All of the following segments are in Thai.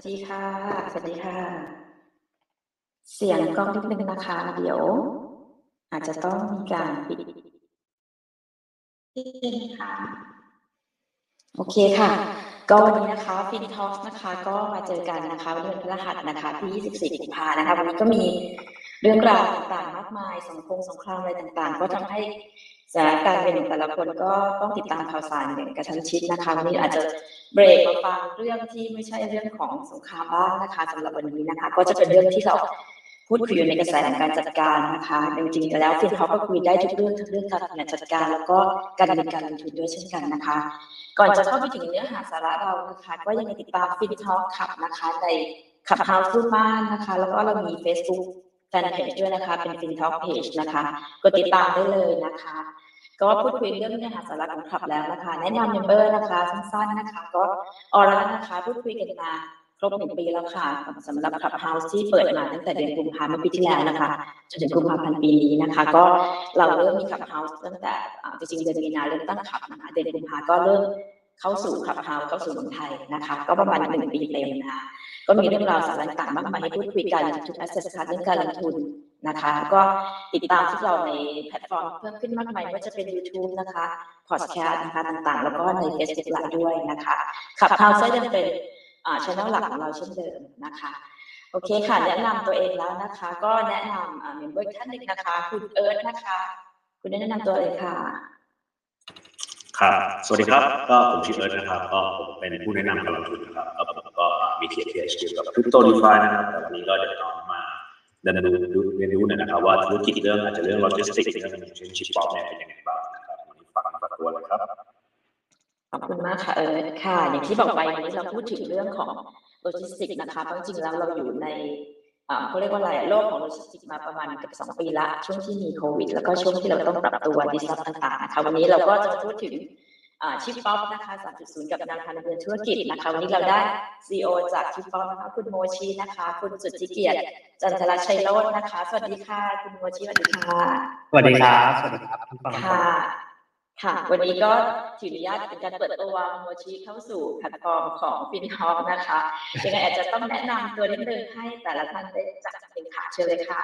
สวัสดีค่ะ สวัสดีค่ะ เสียงกล้องนิดนึงนะคะ เดี๋ยว อาจจะต้องมีการปิดนิงค่ะ โอเคค่ะ ก็วันนี้นะคะฟินทอกนะคะ ก็มาเจอกันนะคะวันนี้วันพฤหัสนะคะที่24กุมภานะคะวันนี้ก็มีเรื่องราวต่างๆมากมายสงครามสงครามอะไรต่างๆ ก็ทำให้ สถานการณ์เป็นของแต่ละคนก็ต้องติดตามข่าวสารอย่างกระชั้นชิดนะคะวันนี้อาจจะเบรกมาฟังเรื่องที่ไม่ใช่เรื่องของสงครามบ้างนะคะสำหรับวันนี้นะคะ ก็จะเป็นเรื่องที่เราพูดคุยอยู่ในกระแสของการจัดการนะคะจริงๆแล้ว FinTalk ก็คุยได้ทุกเรื่องทั้งเรื่องการบริหารจัดการ แล้วก็การเงินการลงทุนด้วยเช่นกันนะคะ ก่อนจะเข้าไปถึงเนื้อหาสาระเรานะคะก็ยังติดตาม FinTalk club นะคะใน Clubhouse ฟูบ้านนะคะ แล้วก็เรามี Facebook แฟนเพจด้วยนะคะ เป็น FinTalk page นะคะกดติดตามได้เลยนะคะ ก็พูดคุยเรื่องเนื้อหาสาระของขับแล้วนะคะ แนะนำ member นะคะสั้นๆนะคะ ก็ออร่านะคะ พูดคุยกันมาครบหนึ่งปีแล้วค่ะสำหรับ Clubhouse ที่เปิดมาตั้งแต่เดือนกุมภาพันธ์ปีที่แล้วนะคะจนถึงกุมภาพันธ์ปีนี้นะคะ ก็เราเริ่มมี Clubhouse ตั้งแต่จริงๆเดือนมีนาเริ่มตั้งขับนะคะเดือนกุมภาก็เริ่มเข้าสู่ Clubhouse เข้าสู่เมืองไทยนะคะ ก็ประมาณหนึ่งปีเต็มนะคะ ก็มีเรื่องราวสาระต่างๆมากมายให้พูดคุยกันทุกๆ asset class เรื่องการลงทุนนะคะ ก็ติดตามที่เราในแพลตฟอร์มเพิ่มขึ้นมากมายว่าจะเป็น YouTube นะคะพอดแคสต์นะคะต่างๆ แล้วก็ใน Facebook Live ด้วยนะคะ Clubhouse ยังเป็นช่องหลักของเราเช่นเดิมนะคะโอเคค่ะ แนะนำตัวเองแล้วนะคะ ก็แนะนำ member ท่านหนึ่งนะคะ คุณเอิร์ธนะคะ คุณแนะนำตัวเลยค่ะครับ สวัสดีครับ ก็ผมชื่อเอิร์ธนะครับ ก็ผมเป็นผู้แนะนำการลงทุนนะครับ มีเขียนเพจเกี่ยวกับคริปโต DeFi นะครับ แต่วันนี้ก็เดี๋ยวน้องมาเรียนรู้เรียนรู้หน่อยนะครับ ว่าธุรกิจเรื่องอาจจะเรื่องโลจิสติกส์เรื่องเช่น Shippop เนี่ยเป็นยังไงบ้างนะครับวันนี้ฝากฝากตัวนะครับขอบคุณมากค่ะเอิร์ธค่ะ อย่างที่บอกไปวันนี้เราพูดถึงเรื่องของโลจิสติกส์นะคะเพราะจริงๆแล้วเราอยู่ในเขาเรียกว่าอะไรโลกของโลจิสติกส์มาประมาณเกือบสองปีละช่วงที่มีโควิด แล้วก็ช่วงที่เราต้องปรับตัว disrupt ต่างๆนะคะวันนี้เราก็จะพูดถึง Shippop นะคะ 3.0 กับแนวทางดำเนินธุรกิจนะคะวันนี้เราได้ CEO จาก Shippop นะคะคุณโมชินะคะ คุณสุทธิเกียรติจันทรชัยโรจน์นะคะ สวัสดีค่ะคุณโมชิสวัสดีค่ะสวัสดีครับสวัสดีครับทุกคนค่ะค่ะ วันนี้ก็ถืออนุญาตเป็นการเปิดตัวโมชิเข้าสู่แพลตฟอร์มของฟินทอ k นะคะยังไงอาจจะต้องแนะนำตัวนิดนึงให้แต่ละท่านได้จัดเป็นค่ะเชิญเลยค่ะ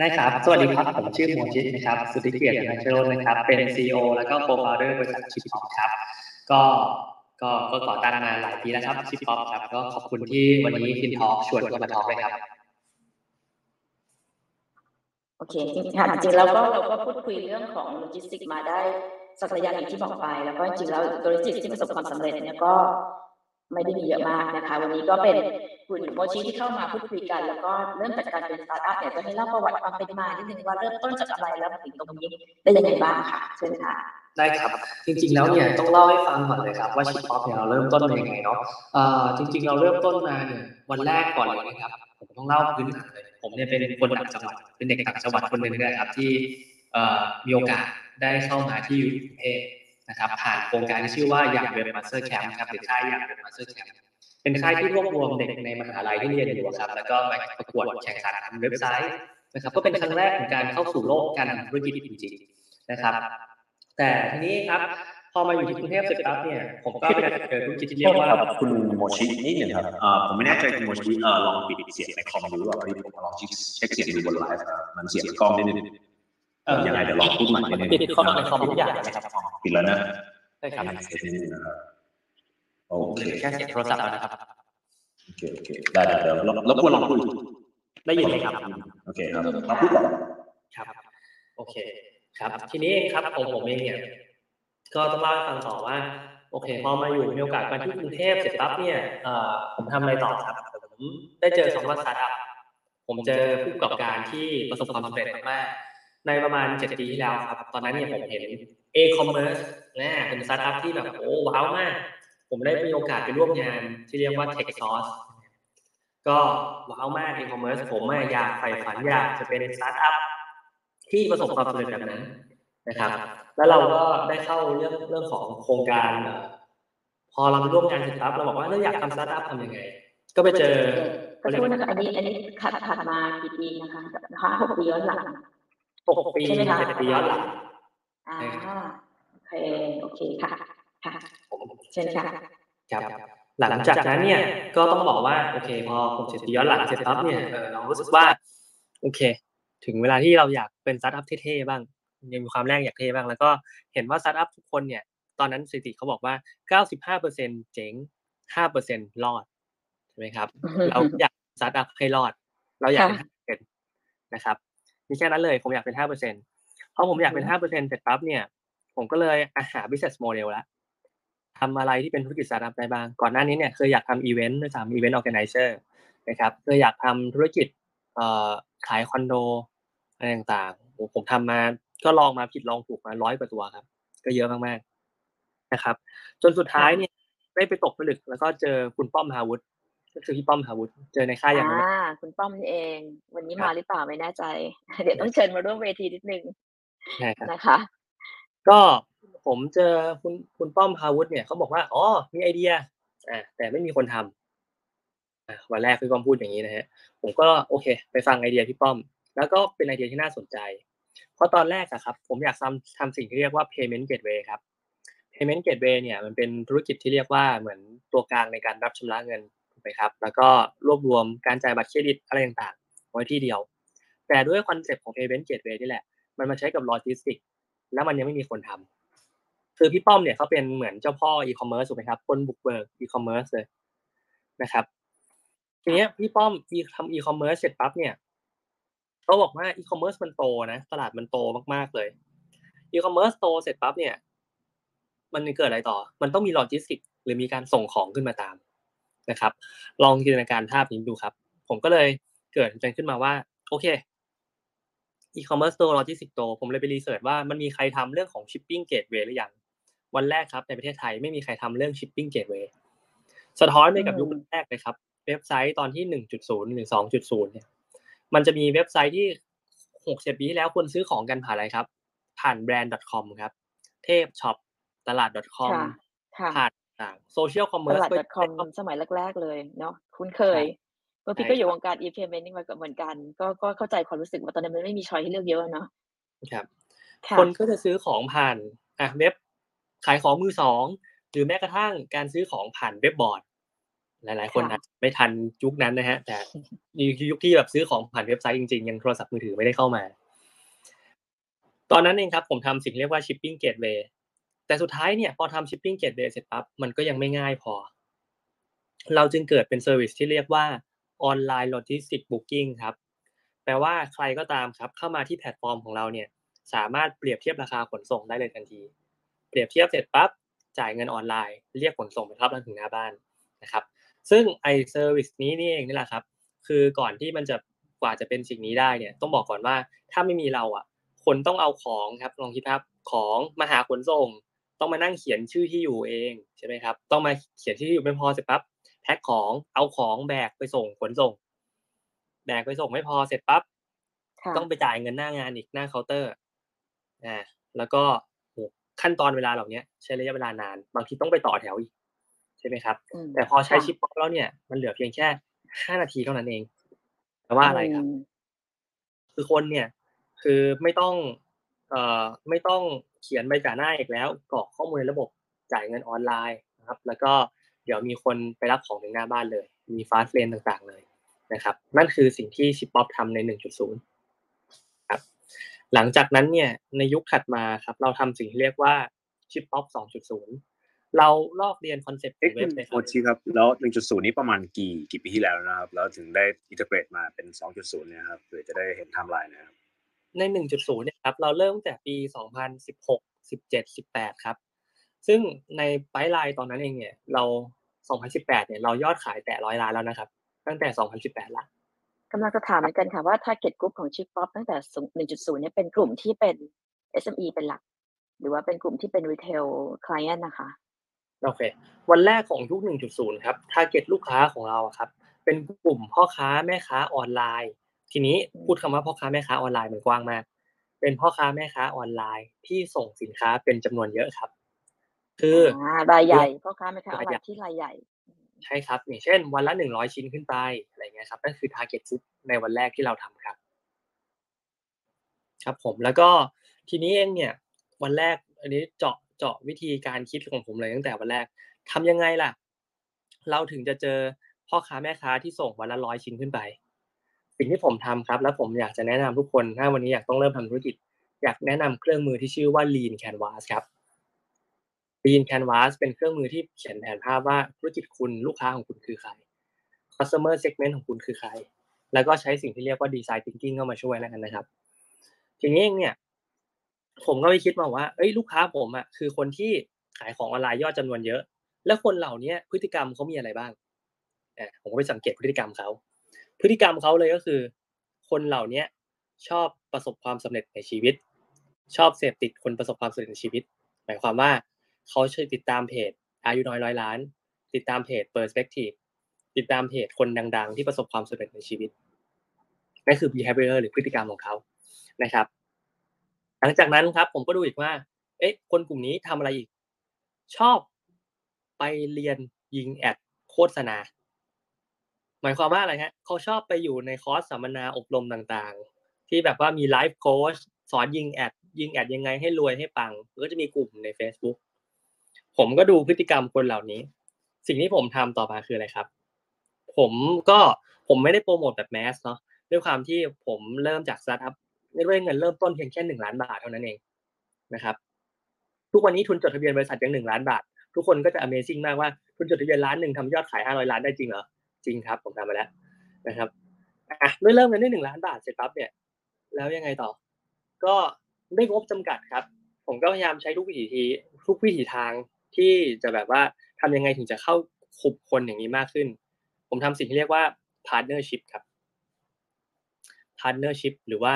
ได้ครับ สวัสดีครับ ผมชื่อโมชินะครับ สุทธิเกียรตินันชโรจน์นะครับ เป็น CEO แล้วก็ co-founder บริษัท Shippop ครับ ก็ก็ก็ก่อตั้งมาหลายปีแล้วครับชิป p อ p ครับ ก็ขอบคุณที่วันนี้ FinTalk ชวนมา talk เลยครับ โอเคจริงๆค่ะจริงๆแล้วก็เราก็พูดคุยเรื่องของโลจิสติกมาได้สักระยะอย่างที่บอกไป แล้วก็จริงๆแล้วโลจิสติกที่ประสบความสำเร็จเนี่ยก็ไม่ได้มีเยอะมากนะคะ วันนี้ก็เป็น คุณโมชิที่เข้ามาพูดคุยกัน แล้วก็เริ่มจากการเป็นสตาร์ทอัพเนี่ยจะให้เล่าประวัติความเป็นมานิดนึงว่าเริ่มต้นจากอะไรแล้วมาถึงตรงนี้ได้ยังไงบ้างค่ะเชิญค่ะได้ครับจริงๆแล้วเนี่ยต้องเล่าให้ฟังก่อนเลยครับว่า Shippop เนี่ยเราเริ่มต้นยังไงเนาะจริง ๆ เราเริ่มต้นมาเนี่ยวันแรกก่อนเลยนะครับผมต้องเล่าพื้นฐานเลยผมเนี่ยเป็นคนต่างจังหวัดเป็นเด็กต่างจังหวัดคนหนึ่งเลยครับที่มีโอกาสได้เข้ามาที่กรุงเทพนะครับผ่านโครงการที่ชื่อว่า Young Webmaster Camp ครับหรือค่าย Young Webmaster Camp เป็นค่ายที่รวบรวมเด็กในมหาลัยที่เรียนอยู่ครับ แล้วก็ไปประกวดแข่งขันทำเว็บไซต์นะครับ ก็เป็นครั้งแรกของการเข้าสู่โลกการทำธุรกิจจริงๆนะครับ แต่ทีนี้ครับพอมาอยู่ที่กรุงเทพเสร็จปั๊บเนี่ยผมก็ไปเจอธุรกิจที่เรียกว่าครับคุณโมชินิดหนึ่งครับเอ่อผมไม่แน่ใจคุณโมชิเอ่อลองปิดเสียงในคอมดูหรือเปล่าพอดีผมลองเช็คเสียงดูบนไลฟ์ครับมันเสียงกล้องนิดนึงเอ่อยังไงเดี๋ยวลองพูดใหม่นิดนึงปิดคอมในคอมทุกอย่างเลยนะครับปิดแล้วนะได้ครับ โอเคแค่เสียงโทรศัพท์แล้วนะครับโอเคโอเคได้ได้เดี๋ยวรบรบกวนลองคุยได้ยินไหมครับ โอเคครับมาพูดก่อนครับ โอเค ครับ ทีนี้ครับผมผมเองเนี่ยก็ต้องเล่าให้ฟังต่อว่า โอเค พอมาอยู่มีโอกาสมาที่กรุงเทพเสร็จปั๊บเนี่ยเอ่อผมทำอะไรต่อครับผมได้เจอคำว่าสตาร์ทอัพผมเจอผู้ประกอบการที่ประสบความสำเร็จมากๆในประมาณเจ็ดปีที่แล้วครับ ตอนนั้นเนี่ยผมเห็น e-commerce นะเป็นสตาร์ทอัพที่แบบโอ้ว้าวมาก ผมได้มีโอกาสไปร่วมงานที่เรียกว่า Techsauce ก็ว้าวมาก e-commerce ผมอะอยากใฝ่ฝันอยากจะเป็นสตาร์ทอัพที่ประสบความสำเร็จแบบนั้นนะครับ แล้วเราก็ได้เข้าเรื่องเรื่องของโครงการเอ่อพอเราไปร่วมงานเสร็จปั๊บเราบอกว่าเราอยากทำสตาร์ทอัพทำยังไง ก็ไปเจอขอโทษนะคะอันนี้อันนี้ถัดถัดมากี่ปีนะคะห้าหกปีย้อนหลังหกปีใช่ไหมคะเจ็ดปีย้อนหลังอ่าใช่ครับโอเคโอเคค่ะ ค่ะผมเชิญค่ะครับหลังจากนั้นเนี่ยก็ต้องบอกว่าโอเค พอผมเสร็จย้อนหลังเสร็จปั๊บเนี่ยเออเรารู้สึกว่าโอเค ถึงเวลาที่เราอยากเป็นสตาร์ทอัพเท่ๆบ้างยังมีความแรงอยากเท่บ้าง แล้วก็เห็นว่าสตาร์ทอัพทุกคนเนี่ยตอนนั้นสถิติเขาบอกว่า 95%เจ๊ง5%รอดใช่ไหมครับ เราอยากสตาร์ทอัพให้รอด เราอยากเป็น5%นะครับมีแค่นั้นเลยผมอยากเป็น5%พอผมอยากเป็น 5%เสร็จปั๊บเนี่ย ผมก็เลยหา business model แล้ว ทำอะไรที่เป็นธุรกิจสตาร์ทอัพได้บ้าง ก่อนหน้านี้เนี่ยเคยอยากทำอีเวนต์ด้วยซ้ำ event organizer นะครับเคยอยากทำธุรกิจเอ่อขายคอนโดอะไรต่างๆ ผมทำมาก็ลองมาผิดลองถูกมาร้อยกว่าตัวครับ ก็เยอะมากๆนะครับ จนสุดท้ายเนี่ยได้ไปตกผลึก แล้วก็เจอคุณป้อมภาวุธก็คือพี่ป้อมฮาวุฒเจอในค่ายอย่างนั้นอ่าคุณป้อมนี่เอง วันนี้มาหรือเปล่าไม่แน่ใจ เดี๋ยวต้องเชิญมาร่วมเวทีนิดนึงใช่ครับนะคะ ก็ ผมเจอคุณคุณป้อมพาวุฒิเนี่ยเขาบอกว่าอ๋อมีไอเดียอ่าแต่ไม่มีคนทำอ่าวันแรกพี่ป้อมพูดอย่างนี้นะฮะผมก็โอเค ไปฟังไอเดียพี่ป้อม แล้วก็เป็นไอเดียที่น่าสนใจ เพราะตอนแรกอะครับ ผมอยากทำทำสิ่งที่เรียกว่า payment gateway ครับ payment gateway เนี่ยมันเป็นธุรกิจที่เรียกว่าเหมือนตัวกลางในการรับชำระเงินถูกไหมครับ แล้วก็รวบรวมการจ่ายบัตรเครดิตอะไรต่างๆ ไว้ที่เดียว แต่ด้วยคอนเซ็ปต์ของ payment gateway นี่แหละ มันมาใช้กับโลจิสติก แล้วมันยังไม่มีคนทำ คือพี่ป้อมเนี่ยเขาเป็นเหมือนเจ้าพ่ออีคอมเมิร์ซถูกไหมครับคนบุกเบิกอีคอมเมิร์ซเลยนะครับทีเนี้ยพี่ป้อมอีทำอีคอมเมิร์ซเสร็จปั๊บเนี่ยเขาบอกว่าอีคอมเมิร์ซมันโตนะตลาดมันโตมากๆเลยอีคอมเมิร์ซโตเสร็จปั๊บเนี่ย มันเกิดอะไรต่อ มันต้องมีโลจิสติกหรือมีการส่งของขึ้นมาตามนะครับ ลองจินตนาการภาพนี้ดูครับ ผมก็เลยเกิดใจขึ้นมาว่า โอเคอีคอมเมิร์ซโตโลจิสติกโตผมเลยไป research ว่ามันมีใครทำเรื่องของ shipping gateway หรือยัง วันแรกครับในประเทศไทยไม่มีใครทำเรื่อง shipping gateway สะท้อนไปกับยุคแรกเลยครับ เว็บไซต์ตอนที่หนึ่งจุดศูนย์หรือสองจุดศูนย์เนี่ย มันจะมีเว็บไซต์ที่หกเจ็ดปีที่แล้วคนซื้อของกันผ่านอะไรครับ ผ่านแบรนด์ .com ครับ เทพช็อปตลาด .com ค่ะค่ะผ่านต่างโซเชียลคอมเมตอร์สลาด .com สมัยแรก ๆ เลยเนาะคุ้นเคยตัวพี่ใช่ก็อยู่วงการ e-payment นี่มาเหมือนกัน ก็ก็เข้าใจความรู้สึกว่าตอนนั้นมันไม่มีช้อยให้เลือกเยอะเนาะครับค่ะคนก็จะซื้อของผ่านอะเว็บ ขายของมือสอง หรือแม้กระทั่งการซื้อของผ่านเว็บบอร์ด หลาย ๆ คนค่ะอาจจะไม่ทันยุคนั้นนะฮะ แต่มียุคที่แบบซื้อของผ่านเว็บไซต์จริงๆยังโทรศัพท์มือถือไม่ได้เข้ามา ตอนนั้นเองครับผมทำสิ่งเรียกว่า shipping gateway แต่สุดท้ายเนี่ยพอทำ shipping gateway เสร็จปั๊บมันก็ยังไม่ง่ายพอ เราจึงเกิดเป็น service ที่เรียกว่า online logistic booking ครับ แปลว่าใครก็ตามครับเข้ามาที่แพลตฟอร์มของเราเนี่ยสามารถเปรียบเทียบราคาขนส่งได้เลยทันที เปรียบเทียบเสร็จปั๊บจ่ายเงินออนไลน์ เรียกขนส่งไปรับเราถึงหน้าบ้านนะครับ ซึ่งไอ service นี้นี่เองนี่แหละครับ คือก่อนที่มันจะกว่าจะเป็นสิ่งนี้ได้เนี่ยต้องบอกก่อนว่าถ้าไม่มีเราอะ คนต้องเอาของครับลองคิดภาพของมาหาขนส่ง ต้องมานั่งเขียนชื่อที่อยู่เองใช่ไหมครับ ต้องมาเขียนชื่อที่อยู่ไม่พอเสร็จปั๊บแพ็คของเอาของแบกไปส่งขนส่ง แบกไปส่งไม่พอเสร็จปั๊บค่ะต้องไปจ่ายเงินหน้างานอีกหน้าเคาน์เตอร์อ่าแล้วก็โห ขั้นตอนเวลาเหล่านี้ใช้ระยะเวลานาน บางทีต้องไปต่อแถวอีกใช่ไหมครับอืมแต่พอใช้ค่ะชิปป๊อปแล้วเนี่ยมันเหลือเพียงแค่ห้านาทีเท่านั้นเองแปลว่าอะไรครับมคือคนเนี่ย คือไม่ต้อง เอ่อไม่ต้องเขียนใบจ่ายหน้าอีกแล้วกรอกข้อมูลในระบบจ่ายเงินออนไลน์นะครับ แล้วก็เดี๋ยวมีคนไปรับของถึงหน้าบ้านเลย มีฟาสต์เลนต่างๆเลยนะครับ นั่นคือสิ่งที่ชิปป๊อปทำใน 1.0ครับ หลังจากนั้นเนี่ยในยุคถัดมาครับเราทำสิ่งที่เรียกว่าชิปป๊อป2.0 เราลอกเรียนคอนเซ็ปต์ขเอ๊ะองเว็คุบณเลยคโอรับชีครับ แล้ว 1.0 นี้ประมาณกี่กี่ปีที่แล้วนะครับ แล้วถึงได้อินเทอร์เกรตมาเป็น 2.0 เนี่ยครับเพื่อจะได้เห็นไทม์ไลน์นะครับ ใน 1.0 เนี่ยครับ เราเริ่มตั้งแต่ปี 2016 17 18 ครับ ซึ่งในไพป์ไลน์ตอนนั้นเองเนี่ยเรา 2018 เนี่ยเรายอดขายแต่ร้อยล้านแล้วนะครับ ตั้งแต่ 2018ละ กำลังจะถามเหมือนกันค่ะว่า target group ของ Chip Pop ตั้งแต่ 1.0 เนี่ยเป็นกลุ่มที่เป็น SME เป็นหลัก หรือว่าเป็นกลุ่มที่เป็น retail client นะคะ โอเค วันแรกของยุค1.0 ครับ target ลูกค้าของเราอะครับ เป็นกลุ่มพ่อค้าแม่ค้าออนไลน์ ทีนี้พูดคำว่าพ่อค้าแม่ค้าออนไลน์มันกว้างมาก เป็นพ่อค้าแม่ค้าออนไลน์ที่ส่งสินค้าเป็นจำนวนเยอะครับ คืออ่ารายใหญ่พ่อค้าแม่ค้าออนรายไลใหญ่น์ที่รายใหญ่ ใช่ครับ อย่างเช่น วันละหนึ่งร้อยชิ้นขึ้นไปอะไรเงี้ยครับนั่นคือ target group ในวันแรกที่เราทำครับ ครับผมแล้วก็ทีนี้เองเนี่ย วันแรก อันนี้เจาะเจาะวิธีการคิดของผมเลยตั้งแต่วันแรกทำยังไงล่ะ เราถึงจะเจอพ่อค้าแม่ค้าที่ส่งวันละร้อยชิ้นขึ้นไป สิ่งที่ผมทำครับ แล้วผมอยากจะแนะนำทุกคนถ้าวันนี้อยากต้องเริ่มทำธุรกิจ อยากแนะนำเครื่องมือที่ชื่อว่า Lean Canvas ครับ Lean Canvas เป็นเครื่องมือที่เขียนแผนภาพว่าธุรกิจคุณลูกค้าของคุณคือใคร customer segment ของคุณคือใคร แล้วก็ใช้สิ่งที่เรียกว่า design thinking เข้ามาช่วยแล้วกันนะครับ ทีนี้เองเนี่ย ผมก็ไปคิดมาว่า เอ้ยลูกค้าผมอะคือคนที่ขายของออนไลน์ยอดจำนวนเยอะ แล้วคนเหล่านี้พฤติกรรมเขามีอะไรบ้างอ่ผมก็ไปสังเกตพฤติกรรมเขา พฤติกรรมเขาเลยก็คือ คนเหล่านี้ชอบประสบความสำเร็จในชีวิต ชอบเสพติดคนประสบความสำเร็จในชีวิต หมายความว่า เขาช่วยติดตามเพจ อายุน้อยร้อยล้าน ติดตามเพจ Perspective ติดตามเพจคนดัง ๆ ที่ประสบความสำเร็จในชีวิตนั่นคือ behavior หรือพฤติกรรมของเขานะครับ หลังจากนั้นครับ ผมก็ดูอีกว่า เอ๊ะ คนกลุ่มนี้ทำอะไรอีก ชอบไปเรียนยิงแอดโฆษณา หมายความว่าอะไรฮะเขาชอบไปอยู่ในคอร์สสัมมนาอบรมต่างๆ ที่แบบว่ามีไลฟ์โค้ชสอนยิง ad ยิง ad ยังไงให้รวยให้ปังก็จะมีกลุ่มใน Facebook ผมก็ดูพฤติกรรมคนเหล่านี้ สิ่งที่ผมทำต่อมาคืออะไรครับ ผมก็ผมไม่ได้โปรโมทแบบ mass เนาะด้วยความที่ผมเริ่มจากสตาร์ทอัพด้วยเงินเริ่มต้นเพียงแค่หนึ่งล้านบาทเท่านั้นเองนะครับ ทุกวันนี้ทุนจดทะเบียนบริษัทยังหนึ่งล้านบาท ทุกคนก็จะ Amazing มากว่าทุนจดทะเบียนล้านหนึ่งทำยอดขายห้าร้อยล้านได้จริงเหรอจริงครับ ผมทำมาแล้วนะครับอะด้วยเริ่มกันด้วยหนึ่งล้านบาทเสร็จปั๊บเนี่ยแล้วยังไงต่อ ก็ได้งบจำกัดครับ ผมก็พยายามใช้ทุกวิถีทีทุกวิถีทาง ที่จะแบบว่าทำยังไงถึงจะเข้าคุบคนอย่างนี้มากขึ้น ผมทำสิ่งที่เรียกว่า partnership ครับ partnership หรือว่า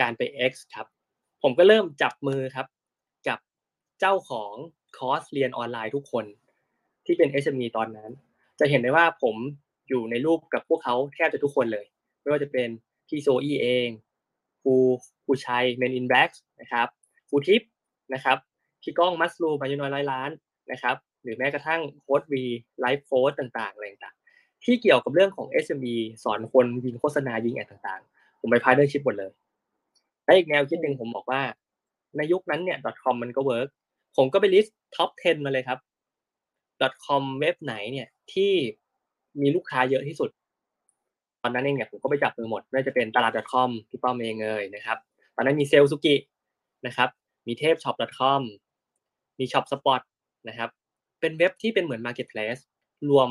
การไป X ครับ ผมก็เริ่มจับมือครับ กับเจ้าของคอร์สเรียนออนไลน์ทุกคน ที่เป็น SME ตอนนั้น จะเห็นได้ว่าผมอยู่ในรูปกับพวกเขาแทบจะทุกคนเลย ไม่ว่าจะเป็นพี่โซอีเองครูครูชัย Men in Black นะครับครูทิพนะครับพี่ก้อง Mushroom อายุน้อยร้อยล้าน นะครับ หรือแม้กระทั่งโค้ชวีไลฟ์โค้ชต่างๆอะไรต่างๆ ที่เกี่ยวกับเรื่องของ SME สอนคนยิงโฆษณายิง ad ต่างๆ ผมไป partnership หมดเลย และอีกแนวคิดหนึ่งผมบอกว่า ในยุคนั้นเนี่ย .com มันก็ work ผมก็ไป list top 10 มาเลยครับ .com เว็บไหนเนี่ยที่มีลูกค้าเยอะที่สุด ตอนนั้นเองเนี่ยผมก็ไปจับมือหมดไม่ว่าจะเป็นตลาด .com พี่ป้อมเองเลยนะครับ ตอนนั้นมี Sellsuki นะครับ มี LnwShop .com มี ShopSpot นะครับ เป็นเว็บที่เป็นเหมือน Marketplace รวม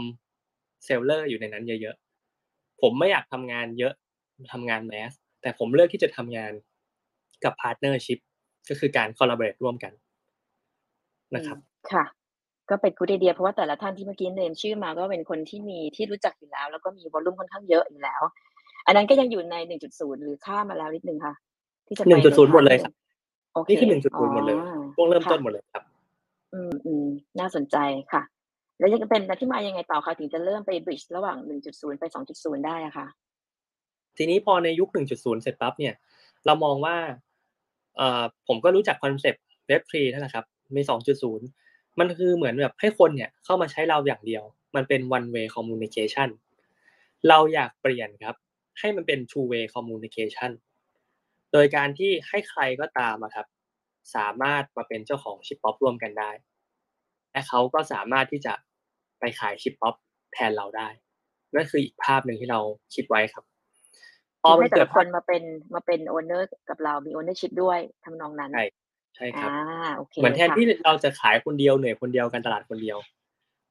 seller อยู่ในนั้นเยอะๆ ผมไม่อยากทำงานเยอะทำงาน mass แต่ผมเลือกที่จะทำงานกับ partnership ก็คือการ collab ร่วมกันนะครับ ค่ะ ก็เป็นกูดไอเดียเพราะว่าแต่ละท่านที่เมื่อกี้ name ชื่อมาก็เป็นคนที่มีที่รู้จักอยู่แล้ว แล้วก็มี volume ค่อนข้างเยอะอยู่แล้ว อันนั้นก็ยังอยู่ในหนึ่งจุดศูนย์หรือข้ามมาแล้วนิดนึงค่ะ ที่จะหนึ่งจุดศูนย์หมดเลยครับโอเคนี่คือหนึ่งจุดศูนย์หมดเลยอ๋อช่วงเริ่มต้นค่ะหมดเลยครับ อืม อืม น่าสนใจค่ะ แล้วยังเป็นที่มายังไงต่อคะ ถึงจะเริ่มไปบริดจ์ระหว่าง 1.0 ไป 2.0 ได้อะค่ะ ทีนี้พอในยุค 1.0 เสร็จปั๊บเนี่ย เรามองว่าเอ่อผมก็รู้จักคอนเซปต์เว็บทรีนั่นแหละครับมี 2.0 มันคือเหมือนแบบให้คนเนี่ยเข้ามาใช้เราอย่างเดียว มันเป็น one way communication เราอยากเปลี่ยนครับ ให้มันเป็น two way communication โดยการที่ให้ใครก็ตามอะครับ สามารถมาเป็นเจ้าของ Shippop ร่วมกันได้ และเขาก็สามารถที่จะไปขาย Shippop แทนเราได้นั่นคืออีกภาพหนึ่งที่เราคิดไว้ครับพอคือมันให้แต่เกิดละคนมาเป็นมาเป็น owner กับเรามี ownership ด้วยทำนองนั้นใช่ใช่ครับอ่าโอเคเหมือนแทนค่ะที่เราจะขายคนเดียวเหนื่อยคนเดียวการตลาดคนเดียว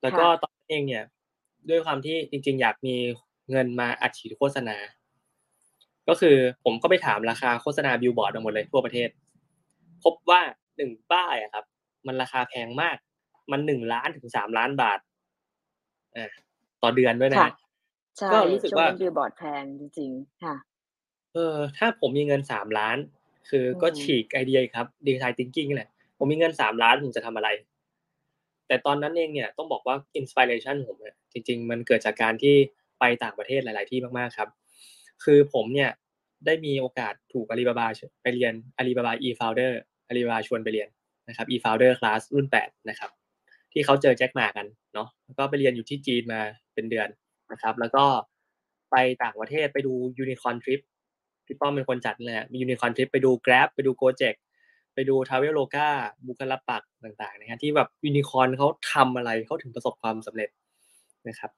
แล้วก็ค่ะตอนนั้นเองเนี่ย ด้วยความที่จริง ๆ อยากมีเงินมาอัดฉีดโฆษณา ก็คือผมก็ไปถามราคาโฆษณาบิลบอร์ดมาหมดเลยทั่วประเทศ พบว่าหนึ่งป้ายอะครับ มันราคาแพงมาก มันหนึ่งล้านถึงสามล้านบาทอ่าต่อเดือนด้วยนะค่ะฮะใช่ก็รู้สึกช่วงว่านั้นบิลบอร์ดแพงจริงๆค่ะ เออ ถ้าผมมีเงินสามล้าน คือก็อืมฉีกไอเดียอีกครับ design thinking แหละผมมีเงินสามล้านผมจะทำอะไร แต่ตอนนั้นเองเนี่ยต้องบอกว่า inspiration ผมเนี่ยจริง ๆ มันเกิดจากการที่ไปต่างประเทศหลาย ๆ ที่มากๆครับ คือผมเนี่ย ได้มีโอกาสถูกอาลีบาบาไปเรียนอาลีบาบา e founder อาลีบาบาชวนไปเรียนนะครับ e founder class รุ่นแปดนะครับ ที่เขาเจอแจ็คหมากันเนาะแล้วก็ไปเรียนอยู่ที่จีนมาเป็นเดือนนะครับ แล้วก็ไปต่างประเทศไปดูยูนิคอนทริปพี่ป้อมเป็นคนจัดนี่แหละมียูนิคอนทริปไปดู Grab ไปดู Gojek ไปดู t r a v e l o g a บุคลปักต่างๆนะฮะที่แบบยูนิคอนเขาทำอะไรเขาถึงประสบความสำเร็จนะครับ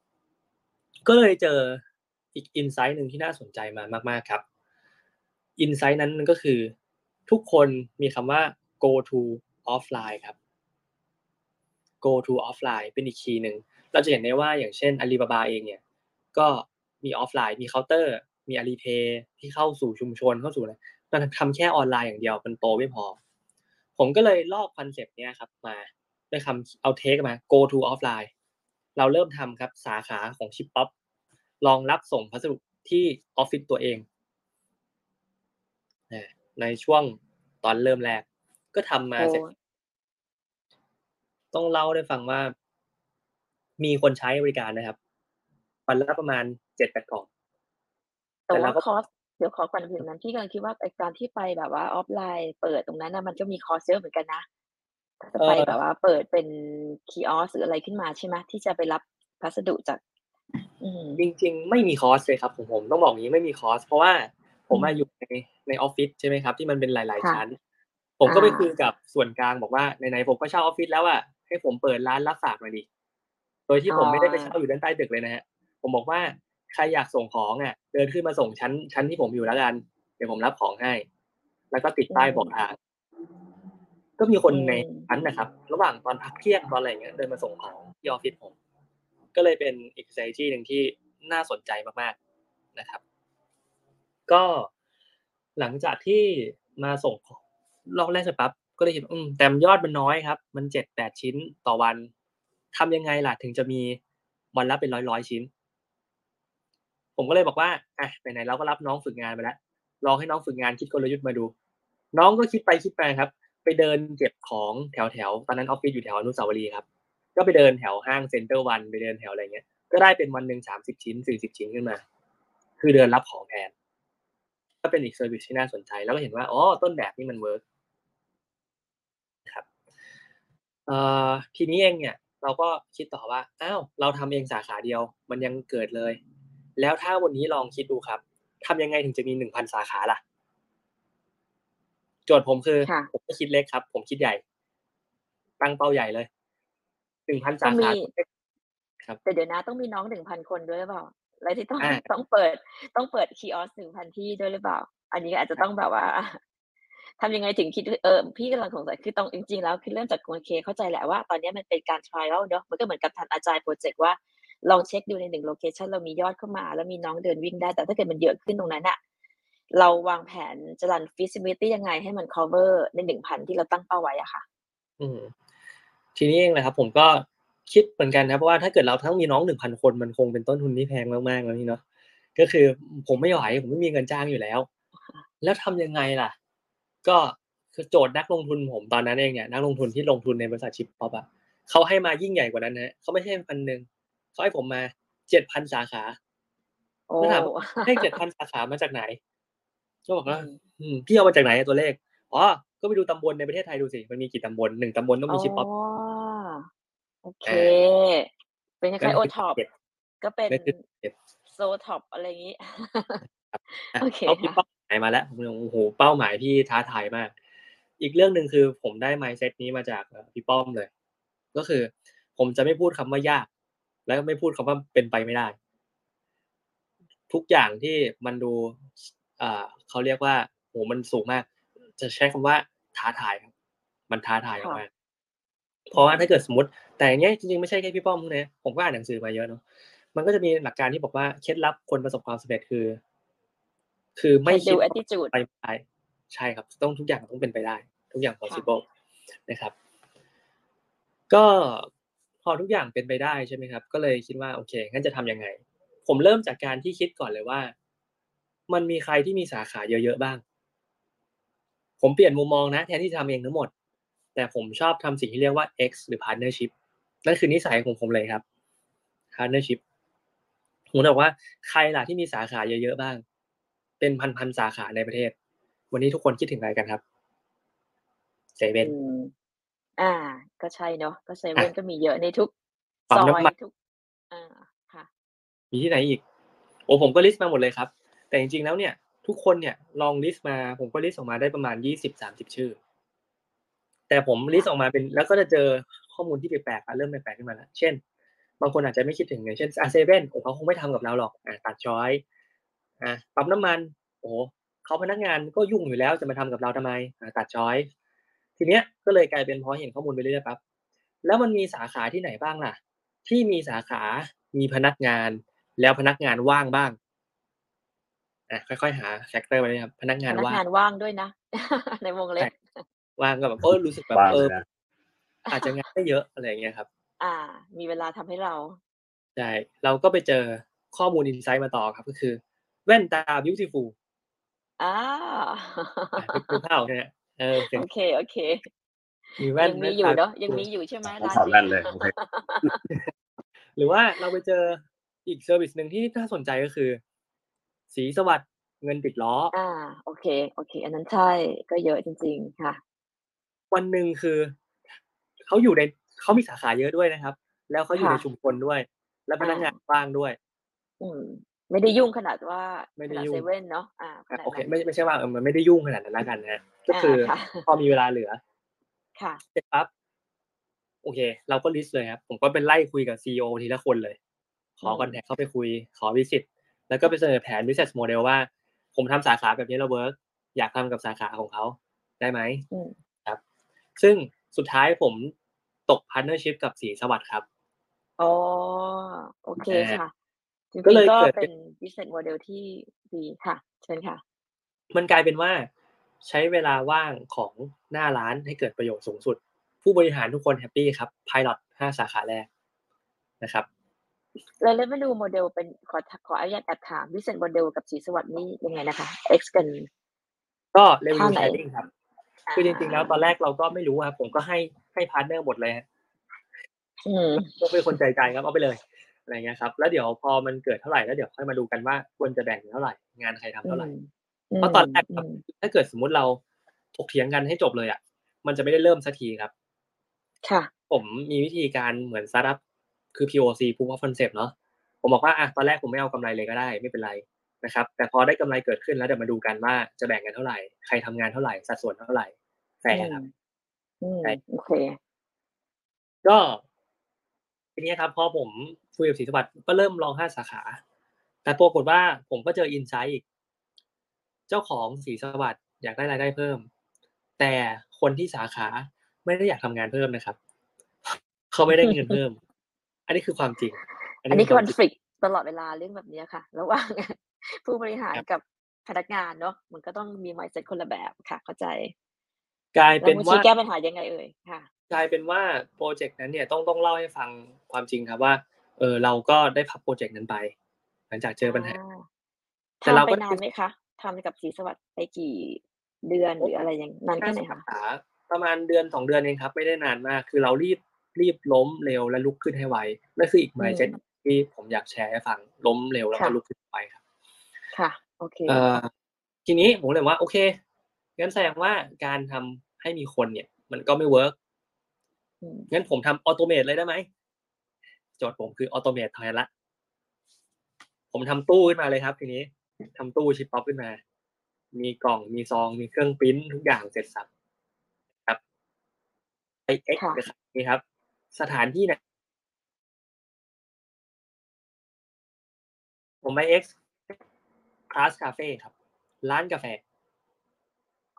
ก็เลยเจออีก insight หนึ่งที่น่าสนใจมามากๆครับ insight นั้นมันก็คือ ทุกคนมีคำว่า go to offline ครับ go to offline เป็นอีก key หนึ่งเราจะเห็นได้ว่าอย่างเช่น Alibaba เองเนี่ย ก็มีออฟไลน์ มีเคาน์เตอร์ มี Alipay ที่เข้าสู่ชุมชนเข้าสู่อะไรมันทำแค่ออนไลน์อย่างเดียวมันโตไม่พอ ผมก็เลยลอกคอนเซปต์เนี้ยครับมาด้วยคำเอา tech มา go to offline เราเริ่มทำครับสาขาของ Shippop ลองรับส่งพัสดุที่ออฟฟิศตัวเอง ในช่วงตอนเริ่มแรก ก็ทำมาเสร็จ ต้องเล่าให้ฟังว่า มีคนใช้บริการนะครับวันละประมาณเจ็ดแปดกล่องแต่แต่เราว่าก็คอสเดี๋ยวขอก่อนถึงนั้นพี่กำลังคิดว่าไอ้การที่ไปแบบว่าออฟไลน์ เปิดตรงนั้นน่ะมันก็มี cost เยอะเหมือนกันนะถ้าจะไปเออแบบว่าเปิดเป็นคีออสหรืออะไรขึ้นมาใช่ไหมที่จะไปรับพัสดุจากอืมจริง ๆ ไม่มีคอร์สเลยครับผมผมต้องบอกอย่างนี้ไม่มีคอร์สเพราะว่า ผมมาอยู่ในในออฟฟิศใช่ไหมครับ ที่มันเป็นหลายๆค่ะชั้น ผมก็ไปอ่าคุยกับส่วนกลางบอกว่าไหนๆผมก็เช่าออฟฟิศแล้วอะให้ผมเปิดร้านรับฝากหน่อยดิโดยที่ผมไม่ได้ไปเช่าอยู่ด้านใต้ตึกเลยนะฮะผมบอกว่าใครอยากส่งของอะ เดินขึ้นมาส่งชั้นชั้นที่ผมอยู่แล้วกันเดี๋ยวผมรับของให้ แล้วก็ติดป้ายบอกทางก็มีคนในนั้นนะครับ ระหว่างตอนพักเที่ยงตอนอะไรอย่างเงี้ยเดินมาส่งของที่ออฟฟิศผม ก็เลยเป็นอีก strategy หนึ่งที่น่าสนใจมากๆนะครับ ก็หลังจากที่มาส่งของรอบแรกเสร็จปั๊บก็เลยคิดอืมแต่ยอดมันน้อยครับ มันเจ็ดแปดชิ้นต่อวันทำยังไงล่ะถึงจะมีวันละเป็นร้อยร้อยชิ้น ผมก็เลยบอกว่าอะไหนๆเราก็รับน้องฝึกงานไปแล้วลองให้น้องฝึกงานคิดกลยุทธ์มาดู น้องก็คิดไปคิดมาครับ ไปเดินเก็บของแถวแถวตอนนั้นออฟฟิศอยู่แถวอนุสาวรีย์ครับ ก็ไปเดินแถวห้างเซ็นเตอร์วันไปเดินแถวอะไรเงี้ย ก็ได้เป็นวันหนึ่งสามสิบชิ้นสี่สิบชิ้นขึ้นมา คือเดินรับของแทน ก็เป็นอีก service ที่น่าสนใจ แล้วก็เห็นว่าอ๋อต้นแบบนี้มัน work ครับเอ่อทีนี้เองเนี่ย เราก็คิดต่อว่าอ้าวเราทำเองสาขาเดียว มันยังเกิดเลย แล้วถ้าวันนี้ลองคิดดูครับทำยังไงถึงจะมีหนึ่งพันสาขาล่ะ โจทย์ผมคือค่ะผมไม่คิดเล็กครับ ผมคิดใหญ่ ตั้งเป้าใหญ่เลยหนึ่งพันต้สาองมีขาครับแต่เดี๋ยวนะต้องมีน้องหนึ่งพันคนด้วยหรือเปล่า แล้วที่ต้องอ่าต้องเปิดต้องเปิดคีออสหนึ่งพันที่ด้วยหรือเปล่า อันนี้อาจจะต้องแบบว่าทำยังไงถึงคิดเออพี่กำลังสงสัยคือต้องจริงๆแล้วคือเริ่มจากโอเคเข้าใจแหละว่าตอนนี้มันเป็นการ trial เนอะมันก็เหมือนกับทำอาจารย์โปรเจกต์ว่าลองเช็คดูในหนึ่ง location เรามียอดเข้ามา แล้วมีน้องเดินวิ่งได้ แต่ถ้าเกิดมันเยอะขึ้นตรงนั้นอะเราวางแผนจะ run feasibility ยังไงให้มัน cover ในหนึ่งพันที่เราตั้งเป้าไว้อะค่ะ อืมทีนี้เองนะครับผมก็ คิดเหมือนกันนะเพราะว่าถ้าเกิดเราทั้งมีน้องหนึ่งพันคนมันคงเป็นต้นทุนที่แพงมากๆแล้วนี่เนาะก็คือผมไม่ไหวผมไม่มีเงินจ้างอยู่แล้ว แล้วทำยังไงล่ะ ก็คือโจทย์นักลงทุนผมตอนนั้นเองเนี่ยนักลงทุนที่ลงทุนในบริษัท Shippop อะเขาให้มายิ่งใหญ่กว่านั้นนะเขาไม่ใช่พันหนึ่งเขาให้ผมมาเจ็ดพันสาขาโอ้ก็ถามว่าให้เจ็ดพันสาขามาจากไหนก็บอกว่าอืมอืมพี่เอามาจากไหนอะตัวเลขอ๋อก็ไปดูตำบลในประเทศไทยดูสิมันมีกี่ตำบลหนึ่งตำบลต้องมี Shippopอ๋อ โอเค อ่เป็นคล้ายๆโอท็อปเก็บก็เป็นนั่นคือเก็บโซท็อปอะไรอย่างนี้อะโอเคเขามีค่ะ เป้าหมายมาแล้วผมเลยโอ้โหเป้าหมายพี่ท้าทายมาก อีกเรื่องหนึ่งคือผมได้ mindset นี้มาจากเอ่อพี่ป้อมเลย ก็คือ ผมจะไม่พูดคำว่ายาก แล้วก็ไม่พูดคำว่าเป็นไปไม่ได้ ทุกอย่างที่มันดูอ่าเขาเรียกว่าโหมันสูงมาก จะใช้คำว่าท้าทายครับ มันท้าทายค่ะ มากๆเพราะว่าถ้าเกิดสมมติ แต่อย่างเงี้ยจริงๆไม่ใช่แค่พี่ป้อมนะผมก็อ่านหนังสือมาเยอะเนาะมันก็จะมีหลักการที่บอกว่าเคล็ดลับคนประสบความสำเร็จคือ คือไม่ Can คิด do ว่า attitude ไปไม่ได้ใช่ครับ ต้องทุกอย่างต้องเป็นไปได้ ทุกอย่าง possible นะครับ ก็พอทุกอย่างเป็นไปได้ใช่ไหมครับ ก็เลยคิดว่าโอเคงั้นจะทำยังไง ผมเริ่มจากการที่คิดก่อนเลยว่า มันมีใครที่มีสาขาเยอะๆบ้าง ผมเปลี่ยนมุมมองนะ แทนที่จะทำเองทั้งหมด แต่ผมชอบทำสิ่งที่เรียกว่า X หรือ partnership นั่นคือนิสัยของผมเลยครับ partnership ผมบอกว่าใครล่ะที่มีสาขาเยอะๆบ้าง เป็นพันๆสาขาในประเทศ วันนี้ทุกคนคิดถึงอะไรกันครับเซเว่นอืมอ่า ก็ใช่เนาะก็เซเว่นก็มีเยอะในทุกปั๊มน้ำมันทุกซอย อ่าค่ะ มีที่ไหนอีก โอ้ผมก็ list มาหมดเลยครับ แต่จริงๆแล้วเนี่ย ทุกคนเนี่ยลอง list มา ผมก็ list ออกมาได้ประมาณยี่สิบสามสิบชื่อ แต่ผม list ออกมาเป็นแล้วก็จะเจอข้อมูลที่แปลกๆอะเริ่มแปลกๆขึ้นมาแล้วเช่น บางคนอาจจะไม่คิดถึงอย่างเช่นอาเซเว่นโอ้เขาคงไม่ทำกับเราหรอกอะตัด choice อะปั๊มน้ำมัน โอ้เขาพนักงานก็ยุ่งอยู่แล้วจะมาทำกับเราทำไมอะตัด choice ทีเนี้ยก็เลยกลายเป็นพอเห็นข้อมูลไปเรื่อยๆปั๊บแล้วมันมีสาขาที่ไหนบ้างล่ะ ที่มีสาขา มีพนักงาน แล้วพนักงานว่างบ้างอะค่อยๆหา factor ไปเลยครับพนักงานพนักว่างงานว่างด้วยนะ ในวงเล็บว่างก็แบบเออรู้สึกแบบบ้างเอเลอยนะ อาจจะงานไม่เยอะอะไรอย่างเงี้ยครับ อ่า มีเวลาทำให้เราใช่เราก็ไปเจอข้อมูล insight มาต่อครับ ก็คือ แว่นตา Beautiful อ่าอะนึกนึกภาพออกใช่ไหมเออเป็นโอเคโอเคมีแว่นยังมีอยู่เนาะยังมีอยู่ใช่ไหมผมร้านถอดนี้แว่นเลยโอเคหรือว่าเราไปเจออีก service หนึ่งที่น่าสนใจก็คือ ศรีสวัสดิ์เงินติดล้อ อ่า โอเค โอเค อันนั้นใช่ ก็เยอะจริง ๆ ค่ะ วันหนึ่งคือ เขาอยู่ในเขามีสาขาเยอะด้วยนะครับ แล้วเขาอยู่ในค่ะชุมชนด้วย และพนักงานอ่าว่างด้วย อืมไม่ได้ยุ่งขนาดว่าไม่ได้ขนาดยุ่งเซเว่นเนาะอ่าอะขนาดโอเคนั้นไม่ไม่ใช่ว่าเออมันไม่ได้ยุ่งขนาดนั้นแล้วกันนะฮะก็คืออาค่ะพอมีเวลาเหลือ ค่ะเสร็จปั๊บโอเค เราก็ list เลยครับผมก็เป็นไล่คุยกับ CEO ทีละคนเลย ขออืมคอนแทคเข้าไปคุย ขอวิสิตแล้วก็ไปเสนอแผน business model ว่า ผมทำสาขาแบบนี้แล้วเวิร์กอยากทำกับสาขาของเขาได้ไหมอืมครับ ซึ่งสุดท้ายผม ตก partnership กับสีสวัสดิ์ครับอ๋อโอเคอ่าค่ะจริงก็เลยๆก็เกิดเป็น business model ที่ดีค่ะ เชิญค่ะ มันกลายเป็นว่าใช้เวลาว่างของหน้าร้านให้เกิดประโยชน์สูงสุด ผู้บริหารทุกคน happy ครับ pilot ห้าสาขาแรกนะครับแล้ว revenue model เป็นขอขออนุญาตแอบถาม business model กับศรีสวัสดิ์นี่ยังไงนะคะ X กัน ก็ revenue ท่าไหน sharing ครับ คือจริงๆแล้วตอนแรกเราก็ไม่รู้ครับผมก็ให้ ให้ partner หมดเลยฮะอืมก็เป็นคนใจใจครับเอาไปเลยอะไรเงี้ยครับ แล้วเดี๋ยวพอมันเกิดเท่าไหร่แล้วเดี๋ยวค่อยมาดูกันว่าควรจะแบ่งเท่าไหร่งานใครทำเท่าไหร่เพราะตอนแรกครับมถ้าเกิดสมมุติเราถกเถียงกันให้จบเลยอะ มันจะไม่ได้เริ่มสักทีครับ ค่ะ ผมมีวิธีการเหมือนสตาร์ทอัพคือ POC Proof of Concept เนาะผมบอกว่าอะตอนแรกผมไม่เอากำไรเลยก็ได้ ไม่เป็นไรนะครับ แต่พอได้กำไรเกิดขึ้นแล้วเดี๋ยวมาดูกันว่าจะแบ่งกันเท่าไหร่ ใครทำงานเท่าไหร่สัดส่วนเท่าไหร่แฟร์ครับ อืมใช่โอเค ก็ทีนี้ครับ พอผมคุยกับศรีสวัสดิ์ก็เริ่มลองห้าสาขา แต่ปรากฏว่าผมก็เจออินไซต์อีก เจ้าของศรีสวัสดิ์อยากได้รายได้เพิ่ม แต่คนที่สาขาไม่ได้อยากทำงานเพิ่มนะครับ เขาไม่ได้เงินเพิ่ม อันนี้คือความจริง อันนี้คือวาคอมนจริงฟ lict ตลอดเวลาเรื่องแบบเนี้ยค่ะ ระหว่างผู้บริหารครับกับพนักงานเนาะมันก็ต้องมี mindset คนละแบบค่ะ เข้าใจ กลายแล้วเป็นมุว่าชีแก้ปัญหายังไงเอ่ยค่ะกลายเป็นว่าโปรเจกต์นั้นเนี่ยต้องต้องเล่าให้ฟังความจริงครับว่า เออเราก็ได้พับโปรเจกต์นั้นไป หลังจากเจอปัญหาอ่าแต่เราทำไปก็นานไหมคะทำกับศรีสวัสดิ์ไปกี่เดือนหรืออะไรอย่างนานแค่ไหนสาคะขาประมาณเดือนสองเดือนเองครับ ไม่ได้นานมาก คือเรารีบรีบล้มเร็วและลุกขึ้นให้ไวนั่นคืออีก mindset ที่ผมอยากแชร์ให้ฟังล้มเร็วแล้วก็ลุกขึ้นไวครับ ค่ะ โอเคเอ่อทีนี้ผมเลยว่า โอเค งั้นแสดงว่าการทำให้มีคนเนี่ย มันก็ไม่ work อืมงั้นผมทำ automate เลยได้ไหมโจทย์ผมคือ automate แทนละ ผมทำตู้ขึ้นมาเลยครับ ทีนี้ทำตู้ Shippop ขึ้นมา มีกล่องมีซองมีเครื่องปริ้นทุกอย่างเสร็จสับครับไอ X ค่ะนะครับนี่ครับ สถานที่เนี่ยผมไป X Class Cafe ครับ ร้านกาแฟ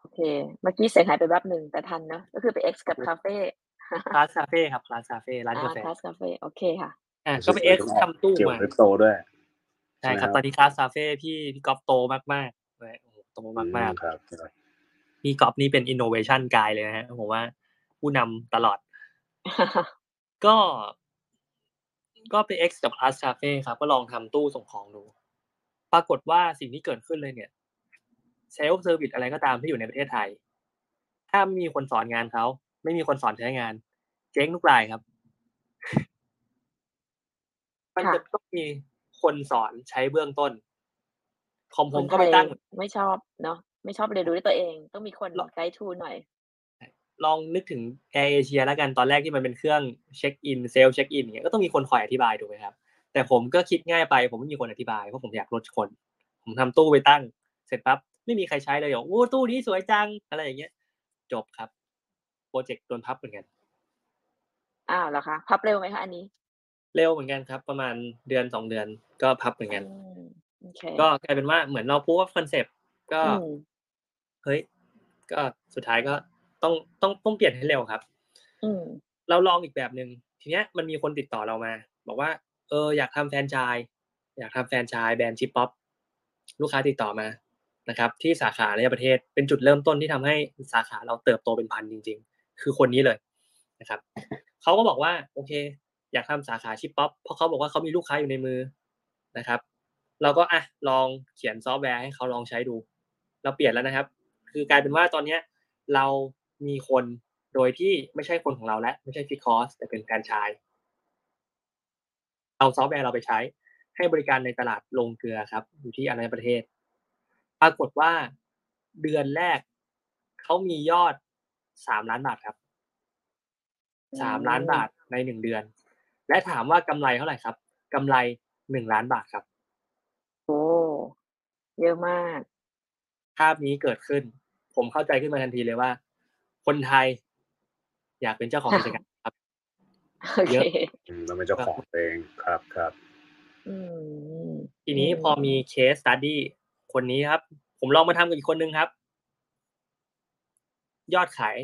โอเค เมื่อกี้เสียงหายไปแป๊บหนึ่งแต่ทันเนอะก็คือไป X กับคาเฟ่ Class Cafe ครับ Class Cafe ร้านกาแฟ อ่า Class Cafe โอเคค่ะอ่าก็ไป X ทำตู้เกี่ยวมากับคริปโตด้วยใช่ครับใช่ไหมครับตอนนี้ Class Cafe พี่พี่ก๊อฟโตมากๆเลยโอ้โหโตมากๆครับพี่ก๊อฟนี่เป็น innovation guy เลยนะฮะผมว่าผู้นำตลอด ก็ ก็ไป X กับ Class Cafe ครับ ก็ลองทำตู้ส่งของดู ปรากฏว่าสิ่งที่เกิดขึ้นเลยเนี่ย self service อะไรก็ตามที่อยู่ในประเทศไทย ถ้าไม่มีคนสอนงานเขาไม่มีคนสอนใช้งาน เจ๊งทุกรายครับมันจะต้องมีคนสอนใช้เบื้องต้นคอมผมก็ไปตั้งคนทยไม่ชอบเนาะไม่ชอบเรียนรู้ด้วยตัวเอง ต้องมีคนหรอ guide through หน่อย ลองนึกถึงแอร์เอเชียแล้วกันตอนแรกที่มันเป็นเครื่อง check-in self check-in อย่างเงี้ยก็ต้องมีคนคอยอธิบายถูกไหมครับ แต่ผมก็คิดง่ายไป ผมไม่มีคนอธิบายเพราะผมอยากลดคน ผมทำตู้ไปตั้ง เสร็จปั๊บ ไม่มีใครใช้เลยบอกโอ้ตู้นี้สวยจังอะไรอย่างเงี้ย จบครับ project โดนพับเหมือนกัน อ้าวเหรอคะ พับเร็วไหมคะอันนี้ เร็วเหมือนกันครับ ประมาณเดือนสองเดือนก็พับเหมือนกันอืมโอเคก็กลายเป็นว่าเหมือนเราพูดว่า concept ก็อืมเฮ้ยก็สุดท้ายก็ต้องต้องต้องเปลี่ยนให้เร็วครับอืมเราลองอีกแบบหนึ่งทีเนี้ยมันมีคนติดต่อเรามา บอกว่า เออ อยากทำแฟรนไชส์อยากทำแฟรนไชส์แบรนด์ Shippop ลูกค้าติดต่อมา นะครับที่สาขาในประเทศเป็นจุดเริ่มต้นที่ทำให้สาขาเราเติบโตเป็นพันจริง ๆ คือคนนี้เลยนะครับเขาก็บอกว่าโอเค อยากทำสาขา Shippop เพราะเขาบอกว่าเขามีลูกค้าอยู่ในมือนะครับ เราก็อะลองเขียนซอฟต์แวร์ให้เขาลองใช้ดู เราเปลี่ยนแล้วนะครับ คือกลายเป็นว่าตอนเนี้ยเรามีคนโดยที่ไม่ใช่คนของเราแล้วไม่ใช่ fixed cost แต่เป็นแฟรนไชส์เอาซอฟต์แวร์เราไปใช้ให้บริการในตลาดโรงเกลือครับ อยู่ที่อรัญญประเทศ ปรากฏว่าเดือนแรกเขามียอดสามล้านบาทครับสามล้านบาทในหนึ่งเดือน และถามว่ากำไรเท่าไหร่ครับกำไรหนึ่งล้านบาทครับ โอ้เยอะมากภาพนี้เกิดขึ้น ผมเข้าใจขึ้นมาทันทีเลยว่า คนไทย อยากเป็นเจ้าของกิจการครับโอเยเคอะอืมเราเป็นเจ้าของตัวเองครับครับอืมทีนี้พอมีเคสสตัดดี้ คนนี้ครับ ผมลองมาทำกับอีกคนนึงครับ ยอดขาย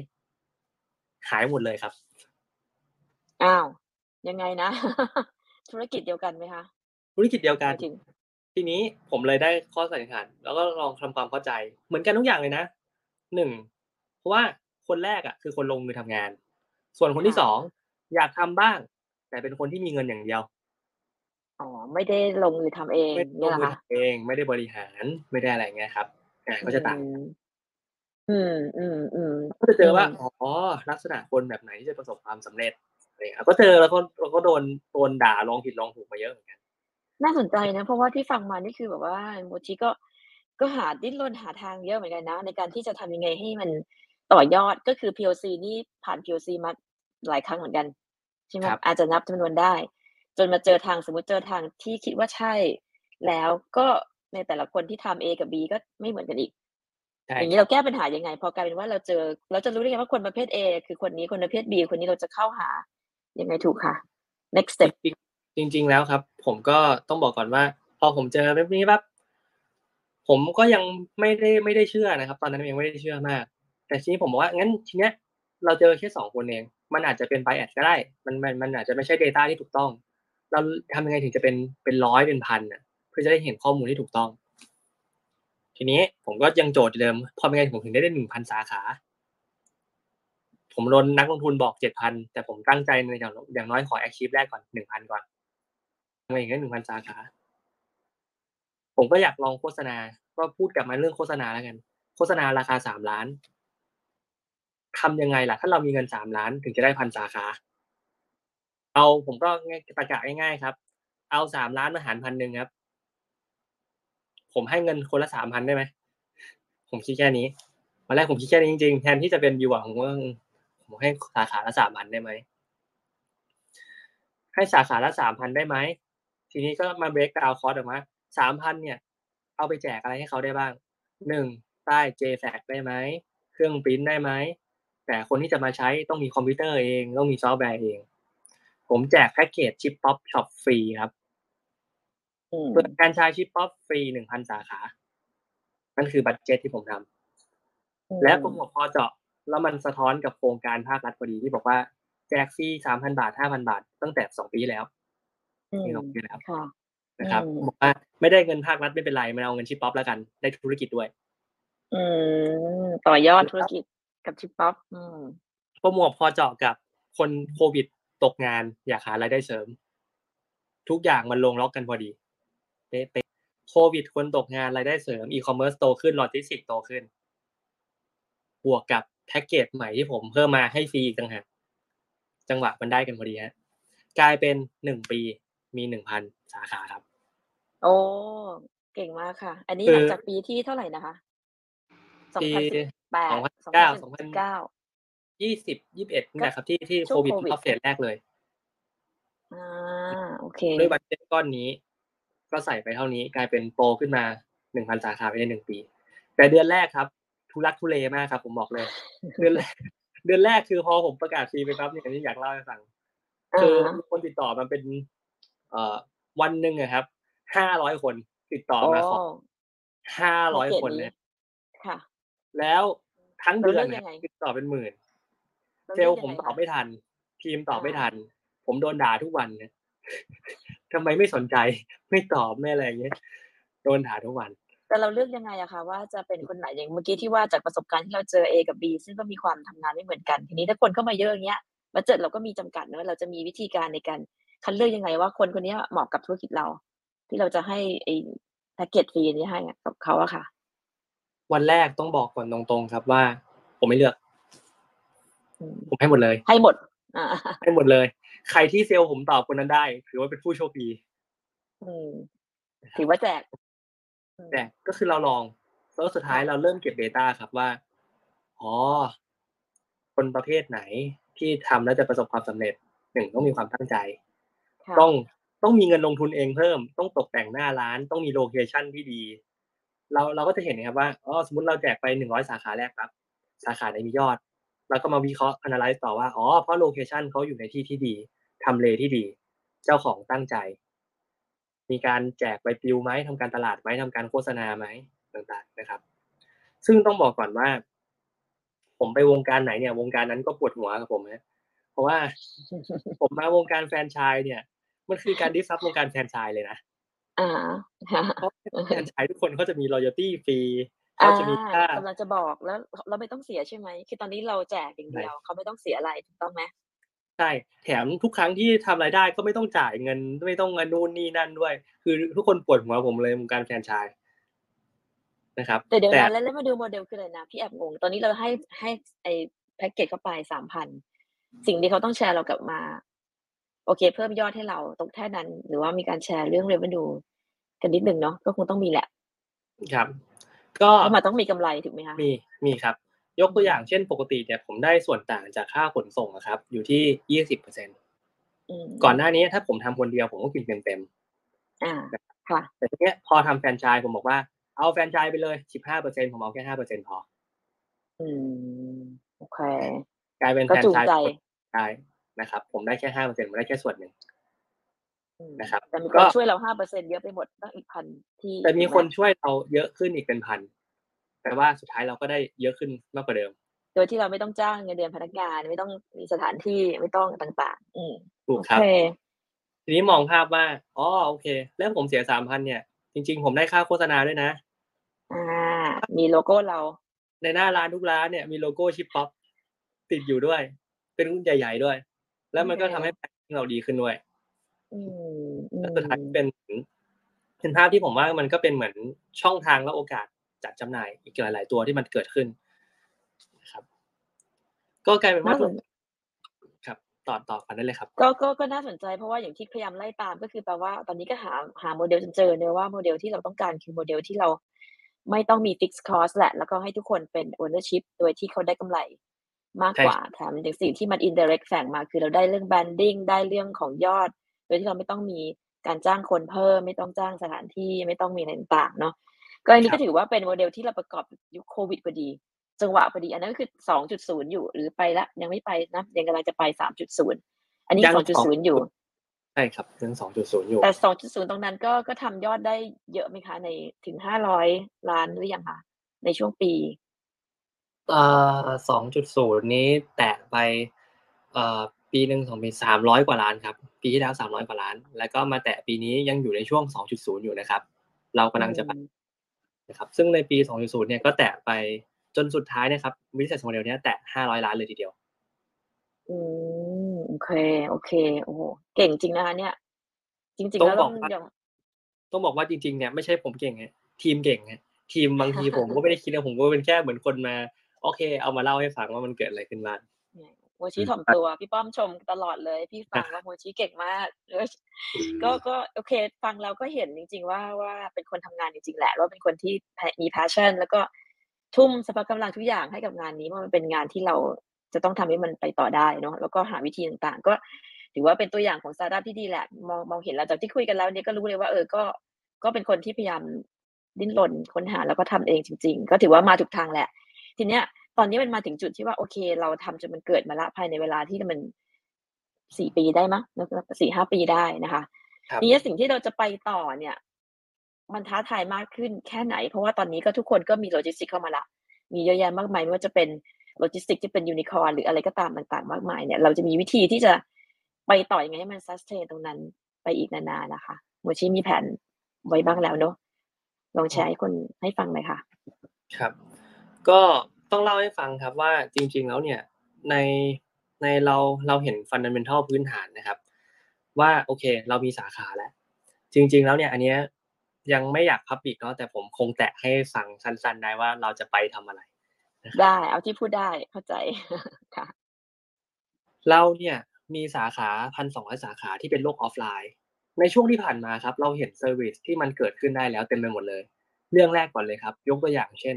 หายหมดเลยครับ อ้าว ยังไงนะ ธุรกิจเดียวกันไหมคะ ธุรกิจเดียวหกันมายถึงทีนี้ผมเลยได้ข้อสันนิษฐานแล้วก็ลองทำความเข้าใจ เหมือนกันทุกอย่างเลยนะหนึ่งเพราะว่าคนแรกอะ คือคนลงมือทำงาน ส่วนคนที่สองอยากทำบ้าง แต่เป็นคนที่มีเงินอย่างเดียว อ๋อ ไม่ได้ลงมือทำเองไม่ได้ลเนี่ยงเหรอมือคะ ทำเอง ไม่ได้บริหาร ไม่ได้อะไรเงี้ยครับอ่าก็จะต่างอืม อืม อืม ก็จะเจอว่าอืมอ๋อ ลักษณะคนแบบไหนที่จะประสบความสำเร็จ อะไรเงี้ย ก็เจอ แล้วก็ เราก็โดน โดนด่า ลองผิดลองถูกมาเยอะเหมือนกัน น่าสนใจนะ เพราะว่าที่ฟังมานี่คือแบบว่า โมจิก็ ก็หา ดิ้นรนหาทางเยอะเหมือนกันนะ ในการที่จะทำยังไงให้มันต่อยอด ก็คือ POC นี่ผ่าน POC มาหลายครั้งเหมือนกัน ใช่ไหม ครับ อาจจะนับจำนวนได้ จนมาเจอทางสมมติเจอทางที่คิดว่าใช่ แล้วก็ในแต่ละคนที่ทำ A กับ B ก็ไม่เหมือนกันอีกใช่อย่างนี้เราแก้ปัญหายังไง พอกลายเป็นว่าเราเจอ เราจะรู้ได้ไงว่าคนประเภท A คือคนนี้คนประเภท B คนนี้เราจะเข้าหายังไงถูกค่ะ next step จริงๆจริง ๆ แล้วครับ ผมก็ต้องบอกก่อนว่า พอผมเจอแบบนี้ปั๊บผมก็ยังไม่ได้ไม่ได้เชื่อนะครับ ตอนนั้นยังไม่ได้เชื่อมาก แต่ทีนี้ผมบอกว่างั้นทีเนี้ยเราเจอแค่สองคนเอง มันอาจจะเป็น bias ก็ได้ มันมันมันอาจจะไม่ใช่ Data ที่ถูกต้อง เราทำยังไงถึงจะเป็นเป็นร้อยเป็นพันอะ เพื่อจะได้เห็นข้อมูลที่ถูกต้อง ทีนี้ผมก็ยังโจทย์เดิมพอเป็นไงผมถึงได้ได้หนึ่งพันสาขา ผมโดนนักลงทุนบอกเจ็ดพันแต่ผมตั้งใจในอย่างอย่างน้อยขอแอคชีพแรกก่อนหนึ่งพันก่อนทำไมถึงได้หนึ่งพันสาขา ผมก็อยากลองโฆษณา ก็พูดกลับมาเรื่องโฆษณาแล้วกัน โฆษณาราคาสามล้านทำยังไงล่ะ ถ้าเรามีเงินสามล้านถึงจะได้พันสาขา เอาผมก็ง่ายตะกะง่ายๆครับ เอาสามล้านมาหารพันหนึ่งครับ ผมให้เงินคนละสามพันได้ไหมผมคิดแค่นี้วันแรกผมคิดแค่นี้จริงๆแทนที่จะเป็นวิวอะผมว่าผมให้สาขาละสามพันได้ไหมให้สาขาละสามพันได้ไหมทีนี้ก็มาเบรกดาวคอร์สออกมาสามพันเนี่ย เอาไปแจกอะไรให้เขาได้บ้างหนึ่งใต้ JFAC ได้ไหมเครื่องปริ้นได้ไหมแต่คนที่จะมาใช้ต้องมีคอมพิวเตอร์เอง ต้องมีซอฟต์แวร์เอง ผมแจกแพ็กเกจ Shippop shop ฟรีครับอืมเปิดการใช้ Shippop ฟรีหนึ่งพันสาขา นั่นคือ budget ที่ผมทำและผมบอกพอเจาะ แล้วมันสะท้อนกับโครงการภาครัฐพอดีที่บอกว่าแจกฟรีสามพันบาทห้าพันบาท ตั้งแต่สองปีที่แล้วอืมที่เราคุยแล้วค่ะนะครับอืมบอกว่าไม่ได้เงินภาครัฐไม่เป็นไรมันเอาเงิน Shippop แล้วกัน ได้ธุรกิจด้วย อืมต่อยอดธุรกิจกับ Shippop อืมพอเหมาะพอเจาะกับคนโควิด ตกงานอยากหารายได้เสริม ทุกอย่างมันลงล็อกกันพอดีเป๊ะๆโควิดคนตกงานรายได้เสริมอีคอมเมิร์ซโตขึ้นโลจิสติกโตขึ้น บวกกับแพ็กเกจใหม่ที่ผมเพิ่มมาให้ฟรีอีกต่างหากจังหวะมันได้กันพอดีฮะกลายเป็นหนึ่งปีมีหนึ่งพันสาขาครับ โอ้เก่งมากค่ะ อันนี้คือหลังจากปีที่เท่าไหร่นะคะปีสองพันสิบแปด2019สิบเก้า ยี่สิบยี่สิบเอ็ดนี่แหละครับที่ที่ช่วงโควิดโควิดเข้าเฟสแรกเลยอ่าโอเคด้วย budgetเจ็ตก้อนนี้ ก็ใส่ไปเท่านี้กลายเป็นโตขึ้นมาหนึ่งพันสาขาไปในหนึ่งปี แต่เดือนแรกครับทุลักทุเลมากครับ ผมบอกเลย เดือนแรกเดือนแรกคือพอผมประกาศฟรีไปปั๊บเนี่ยอันนี้อยากเล่าให้ฟังคืออ่ามีคนติดต่อมาเป็น เอ่อวันหนึ่งอะครับห้าร้อยคนติดต่อมาขอห้าร้อยคนเนี่ยค่ะ แล้วทั้งเดือนเราเลือกเนี่ยยังไงติดต่อเป็นหมื่นรา เซลล์ลืกผมยังงตอบไม่ทัน ทีมตอบไม่อ่าทัน ผมโดนด่าทุกวันเนี่ยทำไมไม่สนใจ ไม่ตอบไม่อะไรอย่างเงี้ยโดนด่าทุกวัน แต่เราเลือกยังไงอะคะว่าจะเป็นคนไหนอย่างเมื่อกี้ที่ว่าจากประสบการณ์ที่เราเจอ A กับ B ซึ่งก็มีความทำงานไม่เหมือนกัน ทีนี้ถ้าคนเข้ามาเยอะอย่างเงี้ยบัจเจตเราก็มีจำกัดเนอะเราจะมีวิธีการในการคัดเลือกยังไงว่าคนคนเนี้ยเหมาะกับธุรกิจเรา ที่เราจะให้ไอ้แพ็กเกจฟรีนี้ให้อะกับเขาอะค่ะ วันแรกต้องบอกก่อนตรงๆครับว่า ผมไม่เลือกอืม ผมให้หมดเลย ให้หมดอ่าให้หมดเลย ใครที่เซลล์ผมตอบคนนั้นได้ ถือว่าเป็นผู้โชคดีอืมถือว่าแจกอืมแต่ก็คือเราลองแล้วสุดท้ายเราเริ่มเก็บ Data ครับว่าอ๋อคนประเภทไหนที่ทำแล้วจะประสบความสำเร็จหนึ่งต้องมีความตั้งใจค่ะต้องต้องมีเงินลงทุนเองเพิ่ม ต้องตกแต่งหน้าร้าน ต้องมี location ที่ดี เราเราก็จะเห็นนะครับว่าอ๋อสมมติเราแจกไปหนึ่งร้อยสาขาแรกครับ สาขาไหนมียอด เราก็มาวิเคราะห์ analyze ต่อว่าอ๋อเพราะ location เขาอยู่ในที่ที่ดีทำเลที่ดี เจ้าของตั้งใจ มีการแจกใบปลิวไหมทำการตลาดไหมทำการโฆษณาไหมต่างๆนะครับ ซึ่งต้องบอกก่อนว่า ผมไปวงการไหนเนี่ย วงการนั้นก็ปวดหัวกับผมนะเพราะว่าผมมาวงการแฟรนไชส์เนี่ย มันคือการดิสซับวงการแฟรนไชส์เลยนะอ่าค่ะเพราะแฟรนไชส์ทุกคนเขาจะมี loyalty ฟรีอ่าเขาจะมีค่ากำลังจะบอกแล้วเราไม่ต้องเสียใช่ไหมคือตอนนี้เราแจกอย่างเดียวเขาไม่ต้องเสียอะไรถูกต้องไหมใช่แถมทุกครั้งที่ทำรายได้ก็ไม่ต้องจ่ายเงิน ไม่ต้องเงินนู่นนี่นั่นด้วย คือทุกคนปวดหัวผมเลยวงการแฟรนไชส์นะครับ แต่เดี๋ยวนะแล้วแล้วมาดูโมเดลคืออะไรนะพี่แอบงงตอนนี้เราให้ให้ไอ้แพ็กเกจเข้าไปสามพันสิ่งที่เขาต้องแชร์เรากลับมา โอเค เพิ่มยอดให้เราตรงแค่นั้น หรือว่ามีการแชร์เรื่อง revenue กันนิดนึงเนาะก็คงต้องมีแหละ ครับ ก็เพราะมันต้องมีกำไรถูกไหมคะมีมีครับ ยกตัวอย่างเช่นปกติเนี่ยผมได้ส่วนต่างจากค่าขนส่งอะครับ อยู่ที่ยี่สิบเปอร์เซ็นอืมก่อนหน้านี้ถ้าผมทำคนเดียวผมก็กินเต็มเต็มอ่าค่ะๆแต่ทีเนี้ยพอทำแฟรนไชส์ผมบอกว่าเอาแฟรนไชส์ไปเลยสิบห้าเปอร์เซ็นผมเอาแค่ห้าเปอร์เซ็นพอ อืมโอเคกลายเป็นก็จูงใจแฟรนไชส์ได้นะครับ ผมได้แค่ห้าเปอร์เซ็นผมได้แค่ส่วนหนึ่งอืม นะครับแต่มีก็คนช่วยเราห้าเปอร์เซ็นเยอะไปหมดตั้งอีกพันที่ แต่ถูกไหคนช่วยเราเยอะขึ้นอีกเป็นพันแต่ว่าสุดท้ายเราก็ได้เยอะขึ้นมากกว่าเดิม โดยที่เราไม่ต้องจ้างเงินเดือนพนักงานไม่ต้องมีสถานที่ไม่ต้องต่างๆ อืมถูกครับโอเคทีนี้มองภาพว่าอ๋อโอเค แล้วผมเสียสามพันเนี่ย จริง ๆ ผมได้ค่าโฆษณาด้วยนะอ่ามีโลโก้เรา ในหน้าร้านทุกร้านเนี่ยมีโลโก้ Shippop ติดอยู่ด้วย เป็นรุ่นใหญ่ ๆด้วย แล้วมันก็ทำให้แบรนด์เราดีขึ้นด้วยอืมอื แล้วสุดท้ายเป็นเป็นภาพที่ผมว่ามันก็เป็นเหมือนช่องทางและโอกาสจัดจำหน่ายอีกหลาย ๆ ตัวที่มันเกิดขึ้นนะครับ ก็กลายเป็นว่าน่าสนครับต่อต่อกันได้เลยครับ ก็ก็ก็น่าสนใจเพราะว่าอย่างที่พยายามไล่ตามก็คือแปลว่าตอนนี้ก็หาหาโมเดลจนเจอเนอะว่าโมเดลที่เราต้องการคือโมเดลที่เราไม่ต้องมี fixed cost แหละ แล้วก็ให้ทุกคนเป็น ownership โดยที่เขาได้กำไรมากใช่กว่าแถมอย่างสิ่งที่มัน indirect แฝงมาคือเราได้เรื่อง branding ได้เรื่องของยอด โดยที่เราไม่ต้องมีการจ้างคนเพิ่ม ไม่ต้องจ้างสถานที่ไม่ต้องมีอะไรต่างๆเนาะก็อันนี้ก็ถือว่าเป็นโมเดลที่เราประกอบยุคโควิดพอดี จังหวะพอดี อันนั้นก็คือ2.0อยู่ หรือไปละยังไม่ไปนะยังกำลังจะไป3.0อันนี้ยัง2.0อยู่ใช่ครับยังสองจุดศูนย์อยู่แต่2.0ตรงนั้นก็ก็ทำยอดได้เยอะไหมคะ ในถึง500ล้านหรือยังคะในช่วงปีเอ่อสองจุดศูนย์นี้แตะไปเอ่อปีหนึ่งสองปีสามร้อยกว่าล้านครับ ปีที่แล้วสามร้อยกว่าล้าน แล้วก็มาแตะปีนี้ยังอยู่ในช่วงสองจุดศูนย์อยู่นะครับ เรากำลังจะไปนะครับ ซึ่งในปีสองจุดศูนย์เนี่ยก็แตะไปจนสุดท้ายนะครับวิสัยโมเดลเนี้ยแตะห้าร้อยล้านเลยทีเดียวอืมโอเค โอเค โอ้โหเก่งจริงนะคะเนี่ย จริงๆต้องแล้วบต้ออกงว่ายอมต้องบอกว่าจริง ๆ เนี่ยไม่ใช่ผมเก่งไงทีมเก่งไงทีมบางทีผมก็ไม่ได้คิดนะผมก็เป็นแค่เหมือนคนมา โอเค เอามาเล่าให้ฟังว่ามันเกิดอะไรขึ้นบ้าง โมชิถ่อมตัว พี่ป้อมชมตลอดเลย พี่ฟังว่าโมชิเก่งมากเออก็ก็โอเค ฟังเราก็เห็นจริง ๆ ว่าว่าเป็นคนทำงานจริงๆแหละ ว่าเป็นคนที่มี passion แล้วก็ทุ่มสรรพกำลังทุกอย่างให้กับงานนี้เพราะมันเป็นงานที่เราจะต้องทำให้มันไปต่อได้เนาะแล้วก็หาวิธีต่างๆ ก็ถือว่าเป็นตัวอย่างของสตาร์ทอัพที่ดีแหละ มองมองเห็นแล้วจากที่คุยกันแล้วเนี่ยก็รู้เลยว่าเออก็ก็เป็นคนที่พยายามดิ้นรนค้นหาแล้วก็ทำเองจริง ๆ ก็ถือว่ามาถูกทางแหละ ทีเนี้ย ตอนนี้มันมาถึงจุดที่ว่าโอเค เราทำจนมันเกิดมาละภายในเวลาที่มันสี่ปีได้มั้งสี่ห้าปีได้นะคะครับทีนี้สิ่งที่เราจะไปต่อเนี่ย มันท้าทายมากขึ้นแค่ไหน เพราะว่าตอนนี้ก็ทุกคนก็มีโลจิสติกเข้ามาละ มีเยอะแยะมากมายไม่ว่าจะเป็นโลจิสติกที่เป็นยูนิคอร์หรืออะไรก็ตามต่างๆ มากมายเนี่ย เราจะมีวิธีที่จะไปต่อยังไงให้มัน sustain ตรงนั้นไปอีกนานๆนะคะโมชิมีแผนไว้บ้างแล้วเนอะลองแชร์ให้คนให้ฟังหน่อยค่ะ ครับ ก็ ต้องเล่าให้ฟังครับว่าจริง ๆ แล้วเนี่ยในในเราเราเห็นฟันดัมเบลทัลพื้นฐานนะครับ ว่าโอเค เรามีสาขาแล้ว จริง ๆ แล้วเนี่ย อันเนี้ยยังไม่อยากพับบิกเนาะแต่ผมคงแตะให้ฟังสั้น ๆ ได้ว่าเราจะไปทำอะไรนะครับได้เอาที่พูดได้เข้าใจค่ะเราเนี่ยมีสาขาพันสองร้อยสาขาที่เป็นโลกออฟไลน์ ในช่วงที่ผ่านมาครับ เราเห็น service ที่มันเกิดขึ้นได้แล้วเต็มไปหมดเลย เรื่องแรกก่อนเลยครับ ยกตัวอย่างเช่น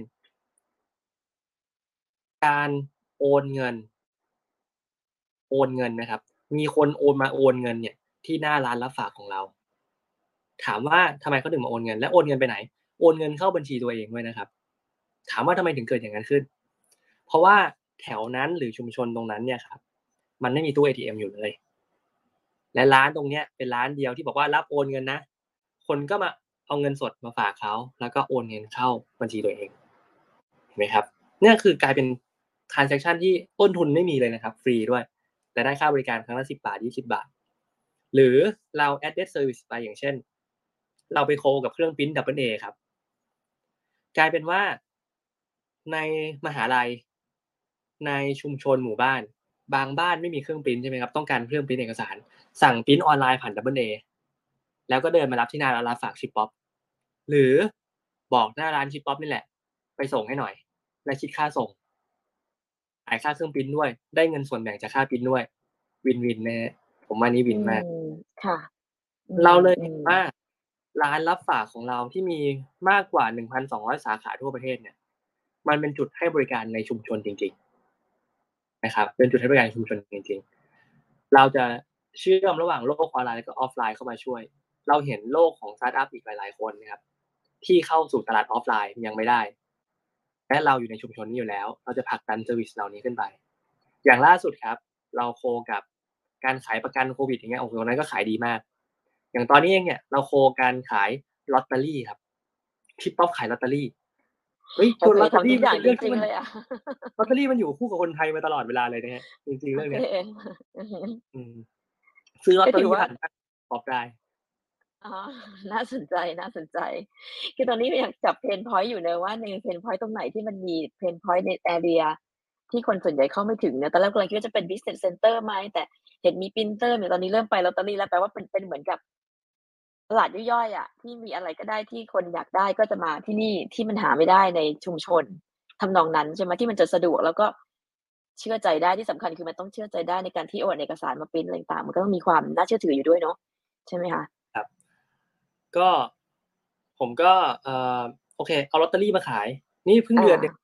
การโอนเงิน โอนเงินนะครับ มีคนโอนมาโอนเงินเนี่ย ที่หน้าร้านรับฝากของเรา ถามว่าทำไมเขาถึงมาโอนเงิน และโอนเงินไปไหน โอนเงินเข้าบัญชีตัวเองด้วยนะครับ ถามว่าทำไมถึงเกิดอย่างนั้นขึ้น เพราะว่าแถวนั้นหรือชุมชนตรงนั้นเนี่ยครับ มันไม่มีตู้ ATM อยู่เลย และร้านตรงเนี้ยเป็นร้านเดียวที่บอกว่ารับโอนเงินนะ คนก็มาเอาเงินสดมาฝากเขาแล้วก็โอนเงินเข้าบัญชีตัวเองเห็นไหมครับเนี่ยคือกลายเป็น transaction ที่ต้นทุนไม่มีเลยนะครับ ฟรีด้วย แต่ได้ค่าบริการครั้งละสิบาทยี่สิบาท หรือเรา added service ไปอย่างเช่น เราไปโคกับเครื่องพิมพ์ Double A ครับ กลายเป็นว่าในมหาลัย ในชุมชนหมู่บ้าน บางบ้านไม่มีเครื่องปริ้นใช่ไหมครับ ต้องการเครื่องปริ้นเอกสาร สั่งปริ้นออนไลน์ผ่าน Double A แล้วก็เดินมารับที่หน้าร้านรับฝาก Shippop หรือบอกหน้าร้าน Shippop นี่แหละ ไปส่งให้หน่อย และคิดค่าส่งค่าเครื่องปริ้นด้วย ได้เงินส่วนแบ่งจากค่าปริ้นด้วย win-win นะฮะผมว่านี้ win มากอืมค่ะอืมเราเลยเห็นอืมว่าร้านรับฝากของเราที่มีมากกว่า 1,200 สาขาทั่วประเทศเนี่ย มันเป็นจุดให้บริการในชุมชนจริง ๆ นะครับ เป็นจุดให้บริการในชุมชนจริง ๆ เราจะเชื่อมระหว่างโลกออนไลน์และก็ออฟไลน์เข้ามาช่วย เราเห็นโลกของสตาร์ทอัพอีกหลาย ๆ คนนะครับ ที่เข้าสู่ตลาดออฟไลน์ยังไม่ได้ และเราอยู่ในชุมชนนี้อยู่แล้ว เราจะผลักดัน service เหล่านี้ขึ้นไป อย่างล่าสุดครับ เราโคกับการขายประกันโควิดอย่างเงี้ยโอ้โหตรงนั้นก็ขายดีมาก อย่างตอนนี้เองเนี่ยเราโคการขายลอตเตอรี่ครับชิปป๊อปขายลอตเตอรี่เฮ้ยโอตัวเคลอตเตอรี่ทำทุกอย่างมันเป็นจเรื่องที่ริงมันๆเลยอะลอตเตอรี่มันอยู่คู่กับคนไทยมาตลอดเวลาเลยนะฮะจริงๆโอเรื่องเคเนี้ยอือหืออืมซื้อลอตเตอก็ถืรี่อว่าผ่านปอบได้ อ๋อ น่าสนใจ น่าสนใจ คือตอนนี้อยากจับเพนพอยต์อยู่เลยว่า ในเพนพอยต์ตรงไหนที่มันมีเพนพอยต์ในแอเรียที่คนส่วนใหญ่เข้าไม่ถึงเนี่ย ตอนแรกกำลังคิดว่าจะเป็น business center ไหม แต่เห็นมีปรินเตอร์เนี่ย ตอนนี้เริ่มไปลอตเตอรี่แล้ว แปลว่าเป็น เป็นเหมือนกับ ตลาดย่อยๆอะที่มีอะไรก็ได้ที่คนอยากได้ก็จะมาที่นี่ ที่มันหาไม่ได้ในชุมชน ทำนองนั้นใช่ไหม ที่มันจะสะดวกแล้วก็ เชื่อใจได้ ที่สำคัญคือมันต้องเชื่อใจได้ในการที่โอนเอกสารมาปริ้นอะไรต่างๆ มันก็ต้องมีความน่าเชื่อถืออยู่ด้วยเนาะ ใช่ไหมคะ ก็ผมก็เอ่อโอเค เอาลอตเตอรี่มาขาย นี่เพิ่งเดือนเดียว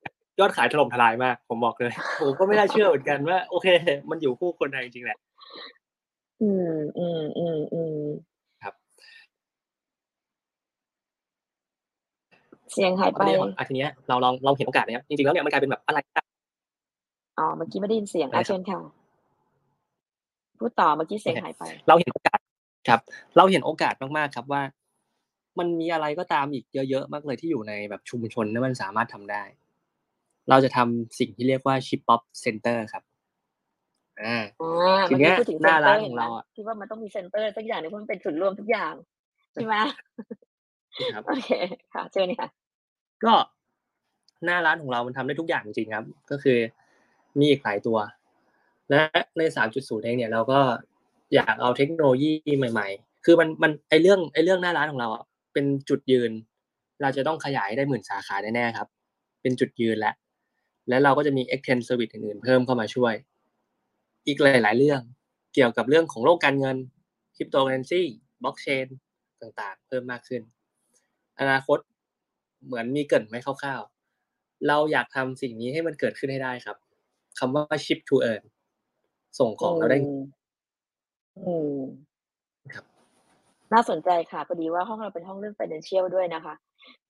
ยอดขายถล่มทลายมาก ผมบอกเลยผมก็ไม่น่าเชื่อเหมือนกันว่า โอเค มันอยู่คู่คนไทยจริงๆแหละ อืมอืมอืมอืมครับ เสียงหายไปประเด็นของอาทีเนี้ยเราลองเราเห็นโอกาสนะครับจริงๆแล้วเนี่ยมันกลายเป็นแบบอะไรก็ได้อ๋อเมื่อกี้ไม่ได้ยินเสียงอะไรครัอาบเชิญค่ะพูดต่อเมื่อกี้เสียงหายไป เราเห็นโอกาสครับ เราเห็นโอกาสมากๆครับว่า มันมีอะไรก็ตามอีกเยอะๆมากเลยที่อยู่ในแบบชุมชนที่มันสามารถทำได้ เราจะทำสิ่งที่เรียกว่าชิปป๊อป center ครับอ่าอ่าทีเนี้ยมื่อกี้พูดถึงหน้าร้านเซ็ของตเราห็นไหมอะที่ว่ามันต้องมี center สักอย่างหนึ่งเพราะมันเป็นจุดรวมทุกอย่างใช่ไหมครับโอเคค่ะเชิญค่ะก็หน้าร้านของเรามันทำได้ทุกอย่างจริงๆครับ ก็คือมีอีกหลายตัว และใน 3.0 เองเนี่ยเราก็อยากเอาเทคโนโลยีใหม่ ๆ คือมันมันไอเรื่องไอเรื่องหน้าร้านของเราอะ เป็นจุดยืน เราจะต้องขยายได้หมื่นสาขาแน่ๆครับ เป็นจุดยืนแล้วและเราก็จะมี extend service อื่นๆเพิ่มเข้ามาช่วย อีกหลาย ๆ เรื่องเกี่ยวกับเรื่องของโลกการเงินคริปโตเคอเรนซีบล็อกเชนต่างๆ เพิ่มมากขึ้น อนาคตเหมือนมีเกรินไว้คร่าวๆ เราอยากทำสิ่งนี้ให้มันเกิดขึ้นให้ได้ครับคำว่า ship to earn ส่งของเราได้อืมอืมครับ น่าสนใจค่ะพอดีว่าห้องเราเป็นห้องเรื่อง financial ด้วยนะคะ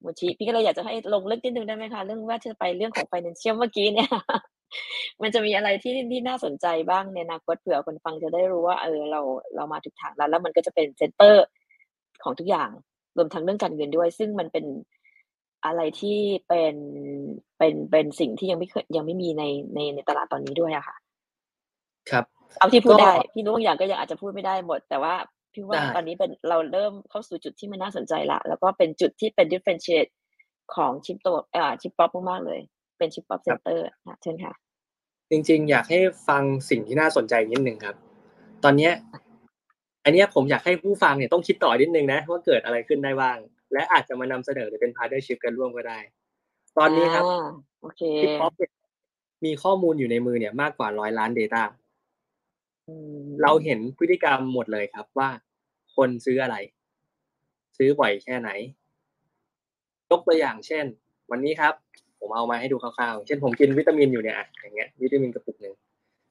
มูชิพี่ก็เลยอยากจะให้ลงลึกนิดนึงได้ไหมคะ เรื่องว่าจะไปเรื่องของ financial เมื่อกี้เนี่ย มันจะมีอะไรที่ที่น่าสนใจบ้างในอนาคตเผื่อคนฟังจะได้รู้ว่า เออเราเรามาถูกทางแล้วแล้วมันก็จะเป็นเซ็นเตอร์ของทุกอย่างรวมทั้งเรื่องการเงินด้วย ซึ่งมันเป็นอะไรที่เป็นเป็นเป็นสิ่งที่ยังไม่เคยยังไม่มีในในในตลาดตอนนี้ด้วยอะค่ะ ครับ เอาที่พูดก็ได้ พี่รู้บางอย่างก็ยังอาจจะพูดไม่ได้หมด แต่ว่า พี่ว่าได้ตอนนี้เป็นเราเริ่มเข้าสู่จุดที่มันน่าสนใจละ แล้วก็เป็นจุดที่เป็น differentiate ของชิปตัวอ่าชิปป๊อปมากๆเลย เป็นชิปป๊อป center เชิญค่ะ จริง ๆ อยากให้ฟังสิ่งที่น่าสนใจนิดนึงครับ ตอนเนี้ยอันเนี้ยผมอยากให้ผู้ฟังเนี่ยต้องคิดต่อนิดนึงนะว่าเกิดอะไรขึ้นได้บ้าง และอาจจะมานำเสนอหรือเป็น partnership กันร่วมก็ได้ ตอนนี้ครับอ่าโอเคชิปป๊อปเนี่ยมีข้อมูลอยู่ในมือเนี่ยมากกว่าร้อยล้าน Data อืมเราเห็นพฤติกรรมหมดเลยครับว่า คนซื้ออะไร ซื้อบ่อยแค่ไหน ยกตัวอย่างเช่น วันนี้ครับ ผมเอามาให้ดูคร่าวๆเช่นผมกินวิตามินอยู่เนี่ยอะอย่างเงี้ย วิตามินกระปุกหนึ่ง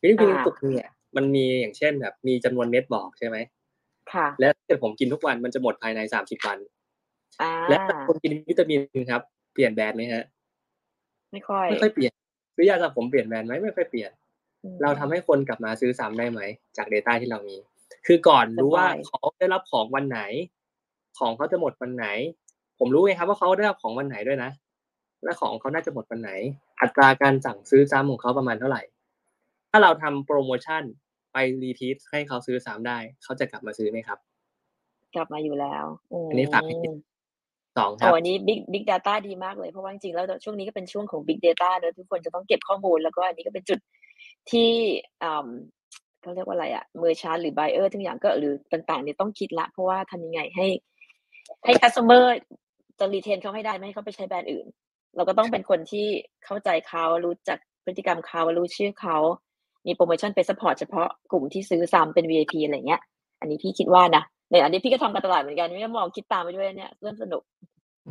วิตามินกระปุกหนึ่งเนี่ย มันมีอย่างเช่นแบบ มีจำนวนเม็ดบอกใช่ไหมค่ะ และถ้าเกิดผมกินทุกวันมันจะหมดภายในสามสิบวันอ่าและถ้าคนกินวิตามินครับ เปลี่ยนแบรนด์ไหมฮะ ไม่ค่อยไม่ค่อยเปลี่ยนซื้อยาสระผมเปลี่ยนแบรนด์ไหมไม่ค่อยเปลี่ยนอืมเราทำให้คนกลับมาซื้อซ้ำได้ไหม จาก Data ที่เรามี คือก่อนรู้ว่าสบายเขาได้รับของวันไหน ของเขาจะหมดวันไหน ผมรู้ไงครับว่าเขาได้รับของวันไหนด้วยนะ และของเขาน่าจะหมดวันไหน อัตราการสั่งซื้อซ้ำของเขาประมาณเท่าไหร่ ถ้าเราทำโปรโมชั่นไปรีพีทให้เขาซื้อซ้ำได้ เขาจะกลับมาซื้อไหมครับ กลับมาอยู่แล้วอันนี้ฝากให้คิดมสองคโอ้รับอันนี้ big big data ดีมากเลย เพราะว่าจริงๆแล้วช่วงนี้ก็เป็นช่วงของ big data เนอะทุกคนจะต้องเก็บข้อมูล แล้วก็อันนี้ก็เป็นจุดที่อ่า เขาเรียกว่าอะไรอะเมอร์ชานหรือ buyer ทุกอย่างก็หรือต่างๆเนี่ยต้องคิดละ เพราะว่าทำยังไงให้ ให้ customer จะ retain เขาให้ได้ไม่ให้เขาไปใช้แบรนด์อื่น เราก็ต้องเป็นคนที่เข้าใจเขารู้จักพฤติกรรมเขารู้ชื่อเขามีโปรโมชั่นไป support เฉพาะกลุ่มที่ซื้อซ้ำเป็น VIP อะไรเงี้ย อันนี้พี่คิดว่านะในอันนี้พี่ก็ทำการตลาดเหมือนกันไม่ได้มองคิดตามไปด้วยเนี่ยเริ่มสนุก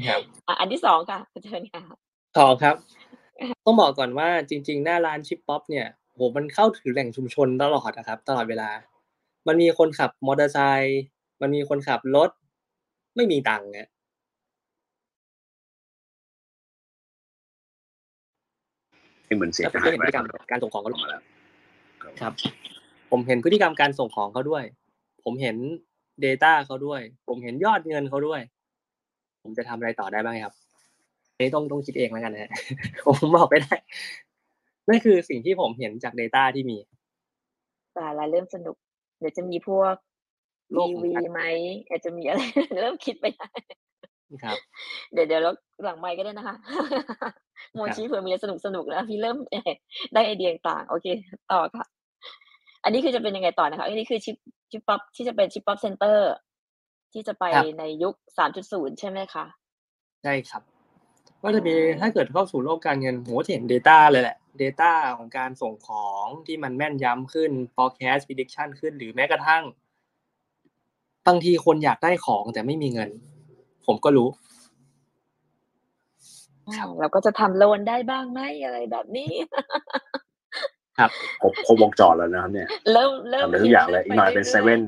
ครับอะอันที่สองค่ะเชิญค่ะสองครับ ต้องบอกก่อนว่าจริง ๆ หน้าร้านชิปป๊อปเนี่ย โหมันเข้าถึงแหล่งชุมชนตลอดนะครับ ตลอดเวลา มันมีคนขับมอเตอร์ไซค์มันมีคนขับรถ ไม่มีตังค์เนี่ยให้เหมือนเสียแล้วงผมหาก็ยเห็นไปพฤติกรรมการส่งของเขาออกมาแล้ว ครับ ผมเห็นพฤติกรรมการส่งของเขาด้วย ผมเห็น Data เขาด้วย ผมเห็นยอดเงินเขาด้วย ผมจะทำอะไรต่อได้บ้างครับอันนี้ต้องต้องคิดเองแล้วกันนะฮะ ผมบอกไม่ได้ นั่นคือสิ่งที่ผมเห็นจาก Data ที่มีสาระเริ่มสนุก เดี๋ยวจะมีพวกโลกของ EV การไหมอาจจะมีอะไร เริ่มคิดไปได้ครับ เดี๋ยวเดี๋ยวเราหลังไมค์ก็ได้นะคะโมชิเผื่อมีอะไรสนุกสนุกๆนะพี่เริ่มได้ไอเดียต่างๆโอเค ต่อค่ะ อันนี้คือจะเป็นยังไงต่อนะคะ อันนี้คือชิปชิปป๊อปที่จะเป็นชิปป๊อป center ที่จะไปครับในยุค3.0ใช่ไหมคะ ใช่ครับ ก็จะมีถ้าเกิดเข้าสู่โลกการเงินผมก็จะเห็น Data เลยแหละ Data ของการส่งของที่มันแม่นยำขึ้น forecast prediction ขึ้น หรือแม้กระทั่งบางทีคนอยากได้ของแต่ไม่มีเงิน ผมก็รู้ครับเราก็จะทำโลนได้บ้างไหมอะไรแบบนี้ ครับครบครบวงจรแล้วนะครับเนี่ย เริ่มเริ่มทำได้ทุกอย่างเลยอีกหน่อยเป็นเซเว่น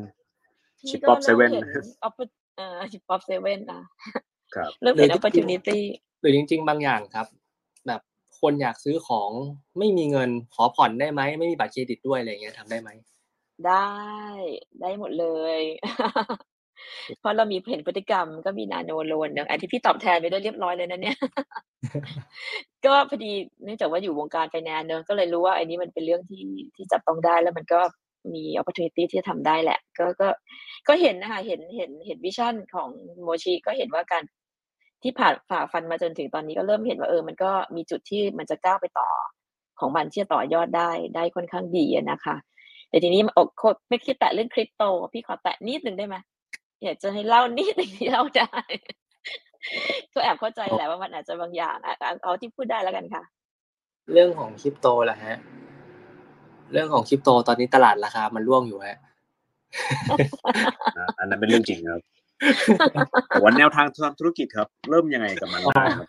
พี่ชิปก็ป๊อปเซเริ่มเว่นเห็น oppor- เอ่อชิปป๊อปเซเว่นอะครับเริ่มเห็นหรือจริงๆ opportunity ห รือจริง ๆ บางอย่างครับ แบบคนอยากซื้อของไม่มีเงินขอผ่อนได้ไหมไม่มีบัตรเครดิตด้วยอะไรเงี้ยทำได้ไหมได้ได้หมดเลย เพราะเรามีเห็นพฤติกรรมก็มีนาโนโลนนะอันที่พี่ตอบแทนไปได้เรียบร้อยเลยนะเนี่ย ก็พอดีเนื่องจากว่าอยู่วงการไฟแนนซ์เนอะก็เลยรู้ว่าอันนี้มันเป็นเรื่องที่ที่จับต้องได้แล้วมันก็มี opportunity ที่จะทำได้แหละ ก็ก็ก็เห็นนะคะเห็นเห็นเห็นวิชั่นของโมชิก็เห็นว่าการ ที่ผ่านฝ่าฟันมาจนถึงตอนนี้ก็เริ่มเห็นว่าเออมันก็มีจุดที่มันจะก้าวไปต่อของมันที่จะต่อยอดได้ได้ค่อนข้างดีอะนะคะแต่ทีนี้อกโคไม่คิดแตะเรื่องคริปโต พี่ขอแตะนิดหนึ่งได้ไหมอยากจะให้เล่านิดหนึ่งที่เล่าได้ก็แอบเข้าใจแหละว่ามันอาจจะบางอย่างอะเอาเอาที่พูดได้แล้วกันค่ะ เรื่องของคริปโตล่ะฮะ เรื่องของคริปโตตอนนี้ตลาดราคามันร่วงอยู่ฮะนะอันนั้นเป็นเรื่องจริงครับแต่ ว่าแนวทางทางธุรกิจครับ เริ่มยังไงกับมันได้ครับ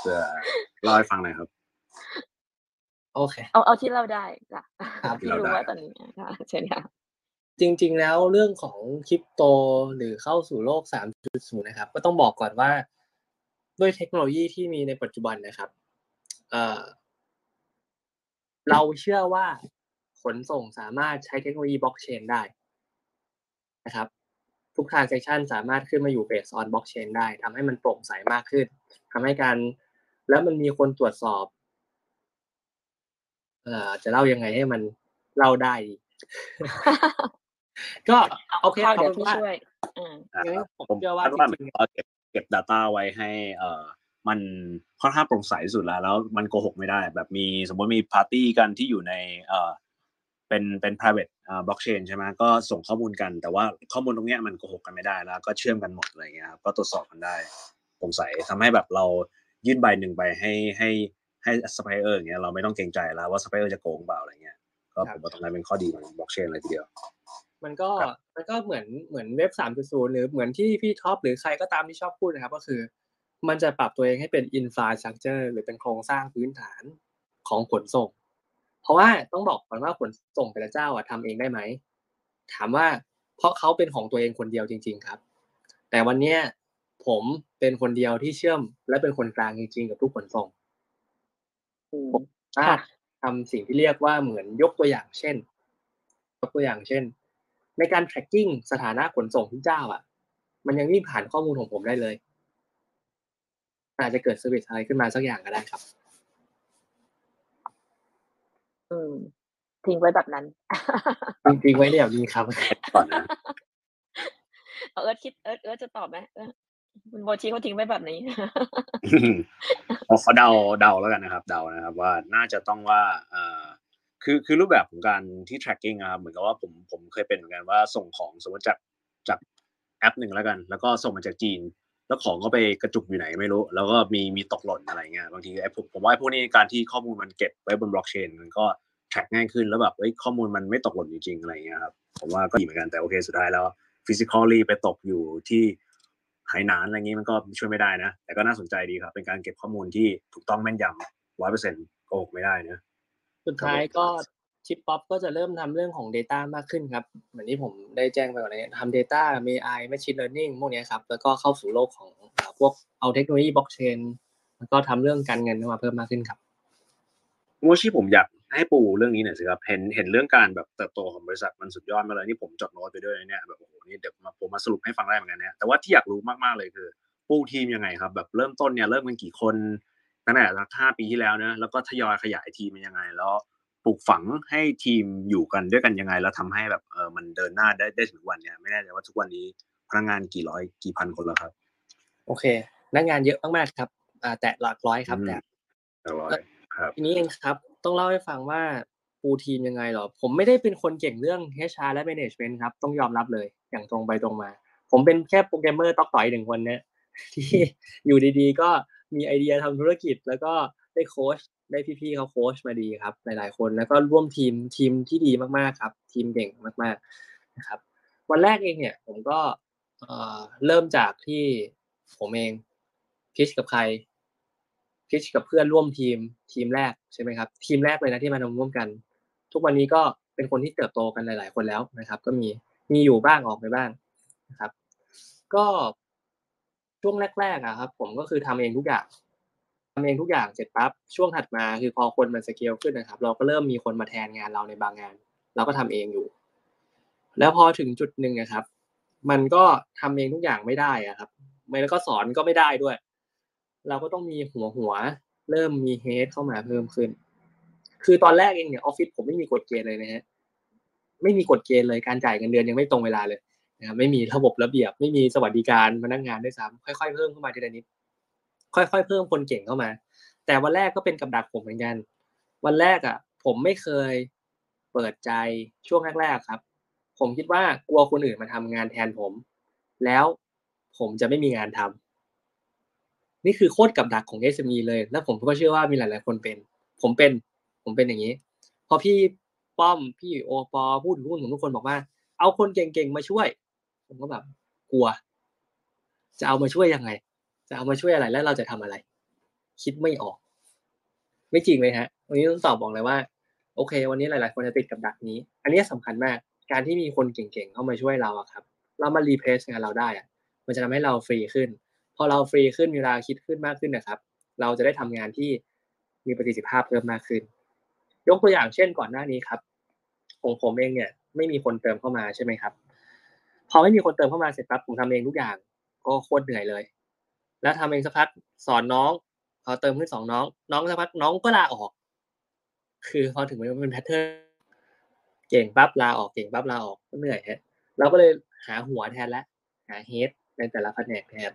เพื่อเล่าให้ฟังหน่อยครับ โอเค เอาเอาที่เล่าได้จ้ะครับพี่เล่ารู้ได้ว่าตอนนี้ค่ะเชิญค่ะจริง ๆ แล้วเรื่องของคริปโตหรือเข้าสู่โลก 3.0 นะครับ ก็ต้องบอกก่อนว่า ด้วยเทคโนโลยีที่มีในปัจจุบันนะครับเอ่อเราเชื่อว่าขนส่งสามารถใช้เทคโนโลยีบล็อกเชนได้นะครับ ทุก transaction สามารถขึ้นมาอยู่ based on blockchain ได้ทำให้มันโปร่งใสมากขึ้นทำให้การ แล้วมันมีคนตรวจสอบ เอ่อจะเล่ายังไงให้มันเล่าได้ดีก็โอเคข้าวเอาเดี๋ยวเป็นพี่ว่าช่วยอืมอ่างั้นครับผมผมเชื่อว่าคาดว่าจริงๆเอ่อเก็บเก็บ Data ไว้ให้ เอ่อมันค่อนข้างโปร่งใสที่สุดแล้ว แล้วมันโกหกไม่ได้ แบบมีสมมติมีปาร์ตี้กันที่อยู่ในเอ่อ เป็นเป็น private เอ่อ blockchain ใช่ไหมก็ส่งข้อมูลกัน แต่ว่าข้อมูลตรงเนี้ยมันโกหกกันไม่ได้แล้ว ก็เชื่อมกันหมดอะไรเงี้ยครับก็ตรวจสอบกันได้โปร่งใสทำให้แบบเรายื่นใบหนึ่งไปให้ให้ให้ supplier อย่างเงี้ยเราไม่ต้องเกรงใจแล้วว่า supplier จะโกงเปล่าอะไรเงี้ยก็ผมว่าตรงนั้นเป็นข้อดีของ blockchain เลยทีเดียวมันก็ครับมันก็เหมือนเหมือนเว็บสามจุดศูนย์หรือเหมือนที่พี่ท็อปหรือใครก็ตามที่ชอบพูดนะครับ ก็คือ มันจะปรับตัวเองให้เป็นอินฟราสตรักเจอร์หรือเป็นโครงสร้างพื้นฐานของขนส่ง เพราะว่าต้องบอกก่อนว่าขนส่งแต่ละเจ้าอะทำเองได้ไหมถามว่าเพราะเขาเป็นของตัวเองคนเดียวจริง ๆครับ แต่วันเนี้ยผมเป็นคนเดียวที่เชื่อม และเป็นคนกลางจริงๆกับทุกขนส่งอืมถ้าค่ะทำสิ่งที่เรียกว่าเหมือนยกตัวอย่างเช่น ยกตัวอย่างเช่น ในการ tracking สถานะขนส่งทุกเจ้า อะ มันยังวิ่งผ่านข้อมูลของผมได้เลย อาจจะเกิด service อะไรขึ้นมาสักอย่างก็ได้ครับ อืม ทิ้งไว้แบบนั้นจริงๆไว้เดี๋ยวนี้ครับก่อนนะเอาเอิร์ธคิดเอิร์ธเอิร์ธจะตอบไหมเออคุณโบชีเขาทิ้งไว้แบบนี้เอาเขาเดาเดาแล้วกันนะครับ เดานะครับ ว่าน่าจะต้องว่าเอ่อคือคือรูปแบบของการที่ tracking นะครับเหมือนกับว่าผมผมเคยเป็นเหมือนกันว่าส่งของสมมติจากจากแอปหนึ่งแล้วกัน แล้วก็ส่งมาจากจีน แล้วของก็ไปกระจุกอยู่ไหนไม่รู้ แล้วก็มีมีตกหล่นอะไรเงี้ยบางทีไอ้ผมผมว่าไอ้พวกนี้การที่ข้อมูลมันเก็บไว้บนบล็อกเชนมันก็ track ง่ายขึ้นแล้วแบบเอ้ยข้อมูลมันไม่ตกหล่นจริงๆอะไรเงี้ยครับผมว่าก็ดีเหมือนกันแต่โอเคสุดท้ายแล้ว physically ไปตกอยู่ที่ไหหนานอะไรเงี้ยมันก็ช่วยไม่ได้นะ แต่ก็น่าสนใจดีครับ เป็นการเก็บข้อมูลที่ถูกต้องแม่นยำร้อยเปอร์เซ็นต์โกหกไม่ได้นะสุดท้ายก็ชิปป๊อปก็จะเริ่มทำเรื่องของ Data มากขึ้นครับ เหมือนที่ผมได้แจ้งไปก่อนเลยทำ Data AI Machine Learning พวกเนี้ยครับ แล้วก็เข้าสู่โลกของพวกเอาเทคโนโลยีบล็อกเชนแล้วก็ทำเรื่องการเงินมาเพิ่มมากขึ้นครับ โมชิผมอยากให้ปูเรื่องนี้หน่อยสิครับเห็นเห็นเรื่องการแบบเติบโตของบริษัทมันสุดยอดมากเลยนี่ผมจดโน้ตไปด้วยนะเนี่ยแบบโอ้โหนี่เดี๋ยวมาผมมาสรุปให้ฟังได้เหมือนกันเนี่ยแต่ว่าที่อยากรู้มากๆเลยคือ ปูทีมยังไงครับ แบบเริ่มต้นเนี่ยเริ่มกันกี่คนตั้งแต่สักห้าปีที่แล้วเนอะแล้วก็ทยอยขยายทีมมันยังไง แล้วปลูกฝังให้ทีมอยู่กันด้วยกันยังไง แล้วทำให้แบบเออมันเดินหน้าได้ได้ถึงวันเนี่ยไม่แน่ใจว่าทุกวันนี้พนักงานกี่ร้อยกี่พันคนแล้วครับ โอเคพนักงานเยอะมากๆครับอ่าแตะหลักร้อยครับอืมแต่ร้อย ครับทีนี้เองครับต้องเล่าให้ฟังว่าปูทีมยังไงหรอ ผมไม่ได้เป็นคนเก่งเรื่อง HR และ Management ครับ ต้องยอมรับเลย อย่างตรงไปตรงมา ผมเป็นแค่โปรแกรมเมอร์ตอกต่อยหนึ่งคนเนี่ยที่อยู่ดีๆ ก็มีไอเดียทำธุรกิจ แล้วก็ได้โค้ชได้พี่ๆเขาโค้ชมาดีครับ หลายๆคนแล้วก็ร่วมทีมทีมที่ดีมากๆครับ ทีมเก่งมากๆนะครับ วันแรกเองเนี่ย ผมก็เอ่อเริ่มจากที่ผมเองพิชกับใคริชกับเพื่อนร่วมทีมทีมแรกใช่ไหมครับทีมแรกเลยนะที่มาทำร่วมกัน ทุกวันนี้ก็เป็นคนที่เติบโตกันหลาย ๆ คนแล้วนะครับ ก็มีมีอยู่บ้างออกไปบ้างนะครับ ก็ช่วงแรกๆอะครับ ผมก็คือทำเองทุกอย่างทำเองทุกอย่างเสร็จปั๊บช่วงถัดมาคือพอคนมันสเกลขึ้นนะครับ เราก็เริ่มมีคนมาแทนงานเราในบางงาน เราก็ทำเองอยู่ แล้วพอถึงจุดหนึ่งอะครับ มันก็ทำเองทุกอย่างไม่ได้อะครับไม่แล้วก็สอนก็ไม่ได้ด้วย เราก็ต้องมีหัวหัว เริ่มมีเฮดเข้ามาเพิ่มขึ้น คือตอนแรกเองเนี่ยออฟฟิศผมไม่มีกฎเกณฑ์เลยนะฮะไม่มีกฎเกณฑ์เลยการจ่ายเงินเดือนยังไม่ตรงเวลาเลยนะครับไม่มีระบบระเบียบ ไม่มีสวัสดิการพนักงานด้วยซ้ำค่อยๆเพิ่มเข้ามาทีละนิดค่อยๆเพิ่มคนเก่งเข้ามา แต่วันแรกก็เป็นกับดักผมเหมือนกัน วันแรกอะ ผมไม่เคยเปิดใจช่วงแรกๆครับ ผมคิดว่ากลัวคนอื่นมาทำงานแทนผม แล้วผมจะไม่มีงานทำ นี่คือโคตรกับดักของ SME เลย แล้วผมก็เชื่อว่ามีหลาย ๆ คนเป็น ผมเป็น ผมเป็นอย่างนี้ พอพี่ป้อม พี่โอปอพูดถึงหุ้นของทุกคนบอกว่า เอาคนเก่ง ๆ มาช่วย ผมก็แบบกลัว จะเอามาช่วยยังไง จะเอามาช่วยอะไร แล้วเราจะทำอะไร คิดไม่ออก ไม่จริงเลยฮะ วันนี้ต้องตอบบอกเลยว่า โอเค วันนี้หลาย ๆ คนจะติดกับดักนี้ อันนี้สำคัญมาก การที่มีคนเก่ง ๆ เข้ามาช่วยเราอะครับ เรามารีเพลซงานเราได้อะมันจะทำให้เราฟรีขึ้น พอเราฟรีขึ้นมีเวลาคิดขึ้นมากขึ้นนะครับ เราจะได้ทำงานที่มีประสิทธิภาพเพิ่มมากขึ้น ยกตัวอย่างเช่นก่อนหน้านี้ครับของผมเองเนี่ย ไม่มีคนเติมเข้ามาใช่ไหมครับ พอไม่มีคนเติมเข้ามาเสร็จปั๊บผมทำเองทุกอย่าง ก็โคตรเหนื่อยเลย แล้วทำเองสักพักสอนน้องพอเติมขึ้นสองน้อง น้องสักพักน้องก็ลาออก คือพอถึงมันเป็นแพทเทิร์นเก่งปั๊บลาออกเก่งปั๊บลาออกก็เหนื่อยฮะเราก็เลยหาหัวแทนละหาเฮดในแต่ละแผนกแทน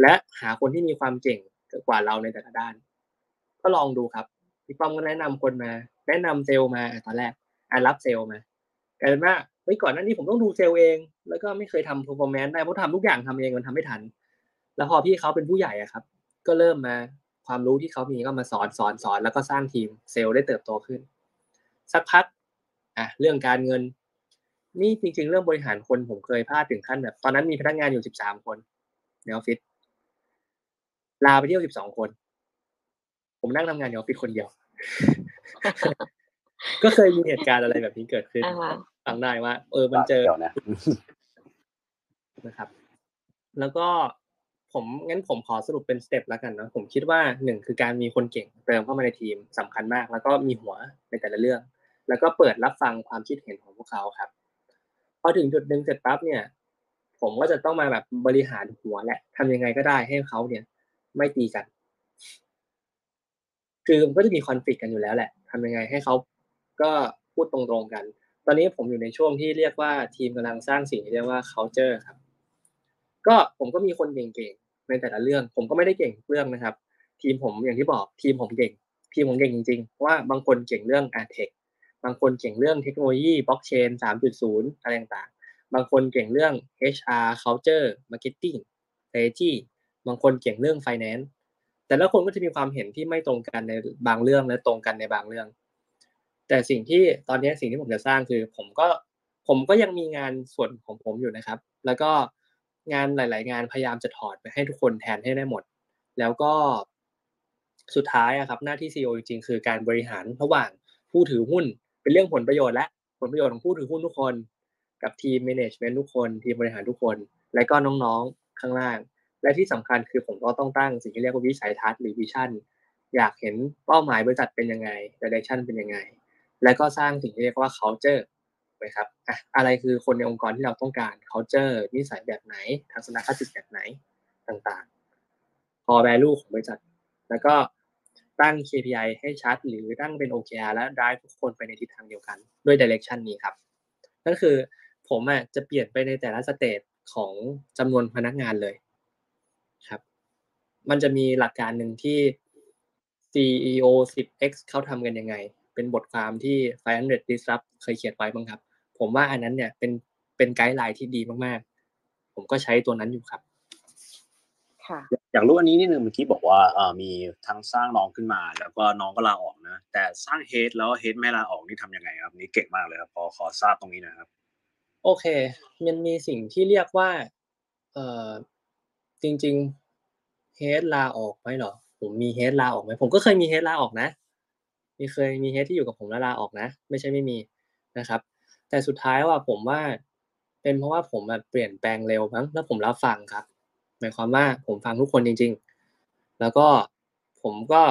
และหาคนที่มีความเก่งกว่าเราในแต่ละด้าน ก็ลองดูครับพี่ป้อมก็แนะนำคนมา แนะนำเซลล์มาตอนแรกอ่รับเซลล์มากลายเป็นว่าเฮ้ยก่อนหน้านี้ผมต้องดูเซลล์เอง แล้วก็ไม่เคยทำ performance ได้เพราะทำทุกอย่างทำเองมันทำไม่ทัน แล้วพอพี่เขาเป็นผู้ใหญ่อะครับ ก็เริ่มมาความรู้ที่เขามีก็มาสอนสอนสอนแล้วก็สร้างทีมเซลล์ได้เติบโตขึ้น สักพักอะเรื่องการเงิน นี่จริง ๆ เรื่องบริหารคนผมเคยพลาดถึงขั้นแบบ ตอนนั้นมีพนักงานอยู่สิบสามคนในออฟฟิศ ลาไปเที่ยวสิบสองคน ผมนั่งทำงานในออฟฟิศคนเดียว ก็เคยมีเหตุการณ์อะไรแบบนี้เกิดขึ้นฟังได้ว่า เออมันเจอนะครับ แล้วก็ผมงั้นผมขอสรุปเป็นสเต็ปแล้วกันนะผมคิดว่าหนึ่งคือการมีคนเก่งเติมเข้ามาในทีมสำคัญมาก แล้วก็มีหัวในแต่ละเรื่อง แล้วก็เปิดรับฟังความคิดเห็นของพวกเขาครับพอถึงจุดหนึ่งเสร็จปั๊บเนี่ย ผมก็จะต้องมาแบบบริหารหัวแหละทำยังไงก็ได้ให้เขาเนี่ย ไม่ตีกัน คือมันก็จะมีคอนฟ lict กันอยู่แล้วแหละทำยังไงให้เขาก็พูดตรงๆกัน ตอนนี้ผมอยู่ในช่วงที่เรียกว่าทีมกำลังสร้างสิ่งที่เรียกว่า culture ครับ ก็ผมก็มีคนเก่งๆในแต่ละเรื่อง ผมก็ไม่ได้เก่งเรื่องนะครับ ทีมผมอย่างที่บอกทีมผมเก่ง ทีมผมเก่งจริงๆว่าบางคนเก่งเรื่องอาร์เทคบางคนเก่งเรื่องเทคโนโลยีบล็อกเชน3.0 อะไรต่างๆ บางคนเก่งเรื่อง HR culture marketing strategy บางคนเก่งเรื่อง finance แต่ละคนก็จะมีความเห็นที่ไม่ตรงกันในบางเรื่องและตรงกันในบางเรื่อง แต่สิ่งที่ตอนนี้สิ่งที่ผมจะสร้างคือ ผมก็ผมก็ยังมีงานส่วนของผมอยู่นะครับ แล้วก็งานหลาย ๆ งานพยายามจะถอดไปให้ทุกคนแทนให้ได้หมด แล้วก็สุดท้ายอะครับ หน้าที่ CEO จริงๆคือการบริหารระหว่างผู้ถือหุ้น เป็นเรื่องผลประโยชน์และผลประโยชน์ของผู้ถือหุ้นทุกคน กับทีม management ทุกคน ทีมบริหารทุกคน และก็น้องๆข้างล่าง และที่สำคัญคือผมก็ต้องตั้งสิ่งที่เรียกว่าวิสัยทัศน์หรือวิชั่นอยากเห็นเป้าหมายบริษัทเป็นยังไง direction เป็นยังไง แล้วก็สร้างสิ่งที่เรียกว่า culture นะครับอะอะไรคือคนในองค์กรที่เราต้องการ culture นิสัยแบบไหนทัศนคติแบบไหนต่างๆ พอ value ของบริษัท แล้วก็ตั้ง KPI ให้ชัด หรือตั้งเป็น OKR และ drive ทุกคนไปในทิศทางเดียวกันด้วย direction นี้ครับนั่นคือผมอะจะเปลี่ยนไปในแต่ละ stage ของจำนวนพนักงานเลย ครับ มันจะมีหลักการหนึ่งที่ CEO 10x เขาทำกันยังไง เป็นบทความที่ 500 Disrupt เคยเขียนไว้บ้างครับ ผมว่าอันนั้นเนี่ยเป็นเป็น guideline ที่ดีมากๆ ผมก็ใช้ตัวนั้นอยู่ครับค่ะอยากรู้อันนี้นิดนึงเมื่อกี้บอกว่าเออมีทั้งสร้างน้องขึ้นมา แล้วก็น้องก็ลาออกนะ แต่สร้างเฮดแล้วเฮดไม่ลาออกนี่ทำยังไงครับนี่เก่งมากเลยครับพอขอทราบตรงนี้นะครับ โอเค มันมีสิ่งที่เรียกว่าเอ่อ จริง ๆ เฮดลาออกไหมหรอ ผมมีเฮดลาออกไหมผมก็เคยมีเฮดลาออกนะ มีเคยมีเฮดที่อยู่กับผมแล้วลาออกนะ ไม่ใช่ไม่มีนะครับ แต่สุดท้ายว่าผมว่า เป็นเพราะว่าผมแบบเปลี่ยนแปลงเร็วมั้งแล้วผมรับฟังครับ หมายความว่าผมฟังทุกคนจริง ๆ แล้วก็ผมก็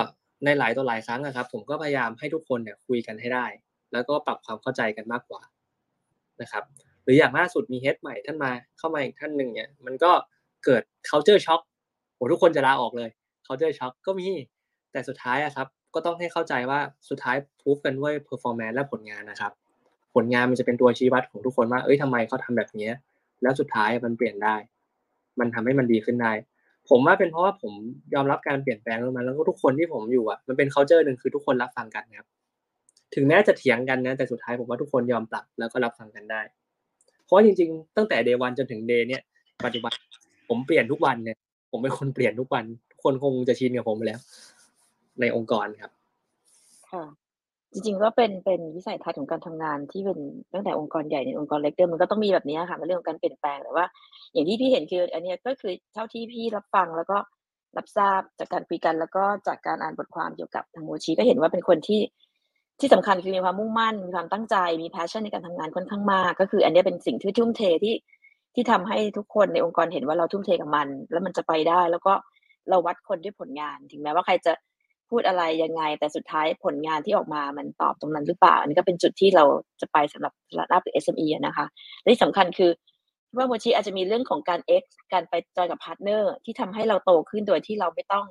ในหลายตัวหลายครั้งนะครับ ผมก็พยายามให้ทุกคนเนี่ยคุยกันให้ได้ แล้วก็ปรับความเข้าใจกันมากกว่านะครับ หรืออย่างล่าสุดมี head ใหม่ท่านมาเข้ามาอีกท่านหนึ่งเนี่ยมันก็ เกิด culture shock โหทุกคนจะลาออกเลย culture shock ก็มีแต่สุดท้ายอะครับก็ต้องให้เข้าใจว่าสุดท้าย prove กันด้วย performance และผลงานนะครับ ผลงานมันจะเป็นตัวชี้วัดของทุกคนว่าเอ้ยทำไมเขาทาแบบนี้แล้วสุดท้ายมันเปลี่ยนได้ มันทำให้มันดีขึ้นได้ ผมว่าเป็นเพราะว่าผมยอมรับการเปลี่ยนแปลงลงมาแล้วก็ทุกคนที่ผมอยู่อะมันเป็น c u เจอร์หนึ่งคือทุกคนรับฟังกันครับ ถึงแม้จะเถียงกันนะแต่สุดท้ายผมว่าทุกคนยอมปรับแล้วก็รับฟังกันได้ เพราะจริง ๆ ตั้งแต่เดวันจนถึงเดเนี่ยปัจจุบัน ผมเปลี่ยนทุกวันเนี่ย ผมเป็นคนเปลี่ยนทุกวันทุกคนคงจะชินกับผมไปแล้ว ในองค์กรครับ ค่ะ จริงๆก็เป็นเป็นวิสัยทัศน์ของการทำงานที่เป็นตั้งแต่องค์กรใหญ่ในองค์กรเล็กเดิมมันก็ต้องมีแบบนี้ค่ะในเรื่องของการเปลี่ยนแปลงแต่ว่า อย่างที่พี่เห็นคือ อันนี้ก็คือเท่าที่พี่รับฟังแล้วก็รับทราบจากการคุยกันแล้วก็จากการอ่านบทความเกี่ยวกับทางโมชีก็เห็นว่าเป็นคนที่ที่สำคัญคือมีความมุ่งมั่นมีความตั้งใจมีแพชชั่นในการทำงานค่อนข้างมาก ก็คือ อันนี้เป็นสิ่งที่ทุ่มเทที่ ที่ทำให้ทุกคนในองค์กรเห็นว่าเราทุ่มเทกับมัน แล้วมันจะไปได้ แล้วก็เราวัดคนด้วยผลงาน ถึงแม้ว่าใครจะพูดอะไรยังไง แต่สุดท้ายผลงานที่ออกมามันตอบตรงนั้นหรือเปล่า อันนี้ก็เป็นจุดที่เราจะไปสำหรับระดับ SME นะคะและที่สำคัญคือว่าโมชิอาจจะมีเรื่องของการ X การไป join กับ partner ที่ทำให้เราโตขึ้นโดยที่เราไม่ต้อง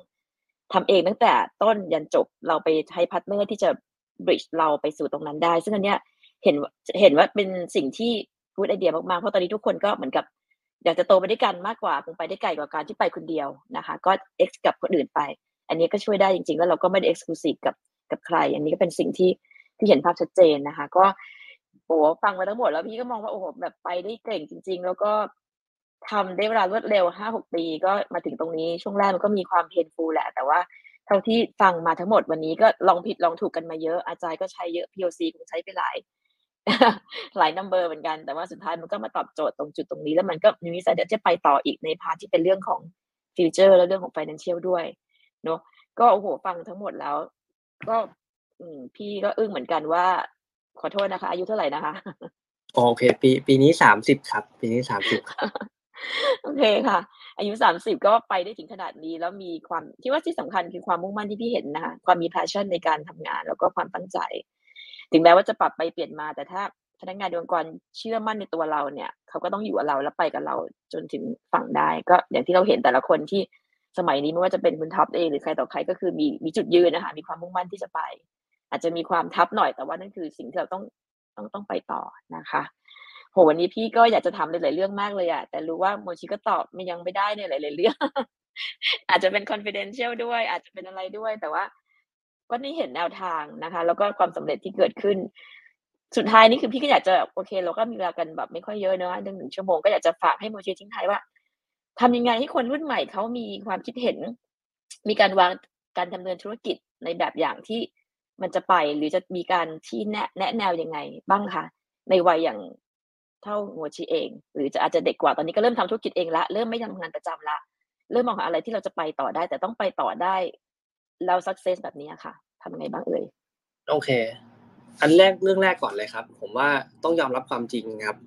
ทำเองตั้งแต่ต้นยันจบเราไปใช้ partner ที่จะ bridge เราไปสู่ตรงนั้นได้ ซึ่งอันเนี้ยเห็นเห็นว่าเป็นสิ่งที่ good idea มากๆ เพราะตอนนี้ทุกคนก็เหมือนกับอยากจะโตไปด้วยกันมากกว่าคงไปได้ไกลกว่าการที่ไปคนเดียวนะคะ ก็ X กับคนอื่นไป อันนี้ก็ช่วยได้จริงๆ แล้วเราก็ไม่ได้ exclusive กับกับใคร อันนี้ก็เป็นสิ่งที่ที่เห็นภาพชัดเจนนะคะ ก็โอ้ฟังมาทั้งหมดแล้วพี่ก็มองว่าโอ้โหแบบไปได้เก่งจริง ๆ แล้วก็ทำได้เวลารวดเร็วห้าหกปีก็มาถึงตรงนี้ช่วงแรกมันก็มีความเพนฟูแหละ แต่ว่าเท่าที่ฟังมาทั้งหมดวันนี้ก็ลองผิดลองถูกกันมาเยอะอาจารย์ก็ใช้เยอะ POC คงใช้ไปหลาย หลาย number เหมือนกัน แต่ว่าสุดท้ายมันก็มาตอบโจทย์ตรงจุดตรงนี้ แล้วมันก็มีวิสัยเดี๋ยวจะไปต่ออีกใน part ที่เป็นเรื่องของ future และเรื่องของ financial ด้วยเนาะก็โอ้โหฟังทั้งหมดแล้ว ก็อืมพี่ก็อึ้งเหมือนกันว่า ขอโทษนะคะ อายุเท่าไหร่นะคะ โอเค ปีปีนี้สามสิบครับ ปีนี้สามสิบโอเคค่ะ อายุสามสิบก็ไปได้ถึงขนาดนี้ แล้วมีความที่ว่าที่สำคัญคือความมุ่งมั่นที่พี่เห็นนะคะความมี passion ในการทำงาน แล้วก็ความตั้งใจ ถึงแม้ว่าจะปรับไปเปลี่ยนมาแต่ถ้าพนักงานองค์กรเชื่อมั่นในตัวเราเนี่ย เขาก็ต้องอยู่กับเราแล้วไปกับเราจนถึงฝั่งได้ ก็อย่างที่เราเห็นแต่ละคนที่สมัยนี้ไม่ว่าจะเป็นคุณท็อปเองหรือใครต่อใครก็คือมีมีจุดยืนนะคะมีความมุ่งมั่นที่จะไป อาจจะมีความทับหน่อยแต่ว่านั่นคือสิ่งที่เราต้องต้องต้องไปต่อนะคะโหวันนี้พี่ก็อยากจะทำหลายๆเรื่องมากเลยอะแต่รู้ว่าโมชิก็ตอบมันยังไม่ได้ในหลายๆเรื่อง อาจจะเป็น confidential ด้วย อาจจะเป็นอะไรด้วย แต่ว่า ก็นี่เห็นแนวทางนะคะ แล้วก็ความสำเร็จที่เกิดขึ้น สุดท้ายนี่คือพี่ก็อยากจะโอเค เราก็มีเวลากันแบบไม่ค่อยเยอะเนอะหนึ่งหนึ่งชั่วโมงก็อยากจะฝากให้โมชิทิ้งท้ายว่าทำยังไงให้คนรุ่นใหม่เขามีความคิดเห็น มีการวางการดำเนินธุรกิจในแบบอย่างที่มันจะไปหรือจะมีการที่แนะแนะแนวยังไงบ้างคะในวัยอย่างเท่าโมชิเอง หรือจะอาจจะเด็กกว่าตอนนี้ก็เริ่มทำธุรกิจเองละเริ่มไม่ทำงานประจำละเริ่มมองหาอะไรที่เราจะไปต่อได้ แต่ต้องไปต่อได้ แล้วสักเซสแบบนี้ค่ะทำยังไงบ้างเอ่ยโอเค อันแรกเรื่องแรกก่อนเลยครับ ผมว่าต้องยอมรับความจริงครับ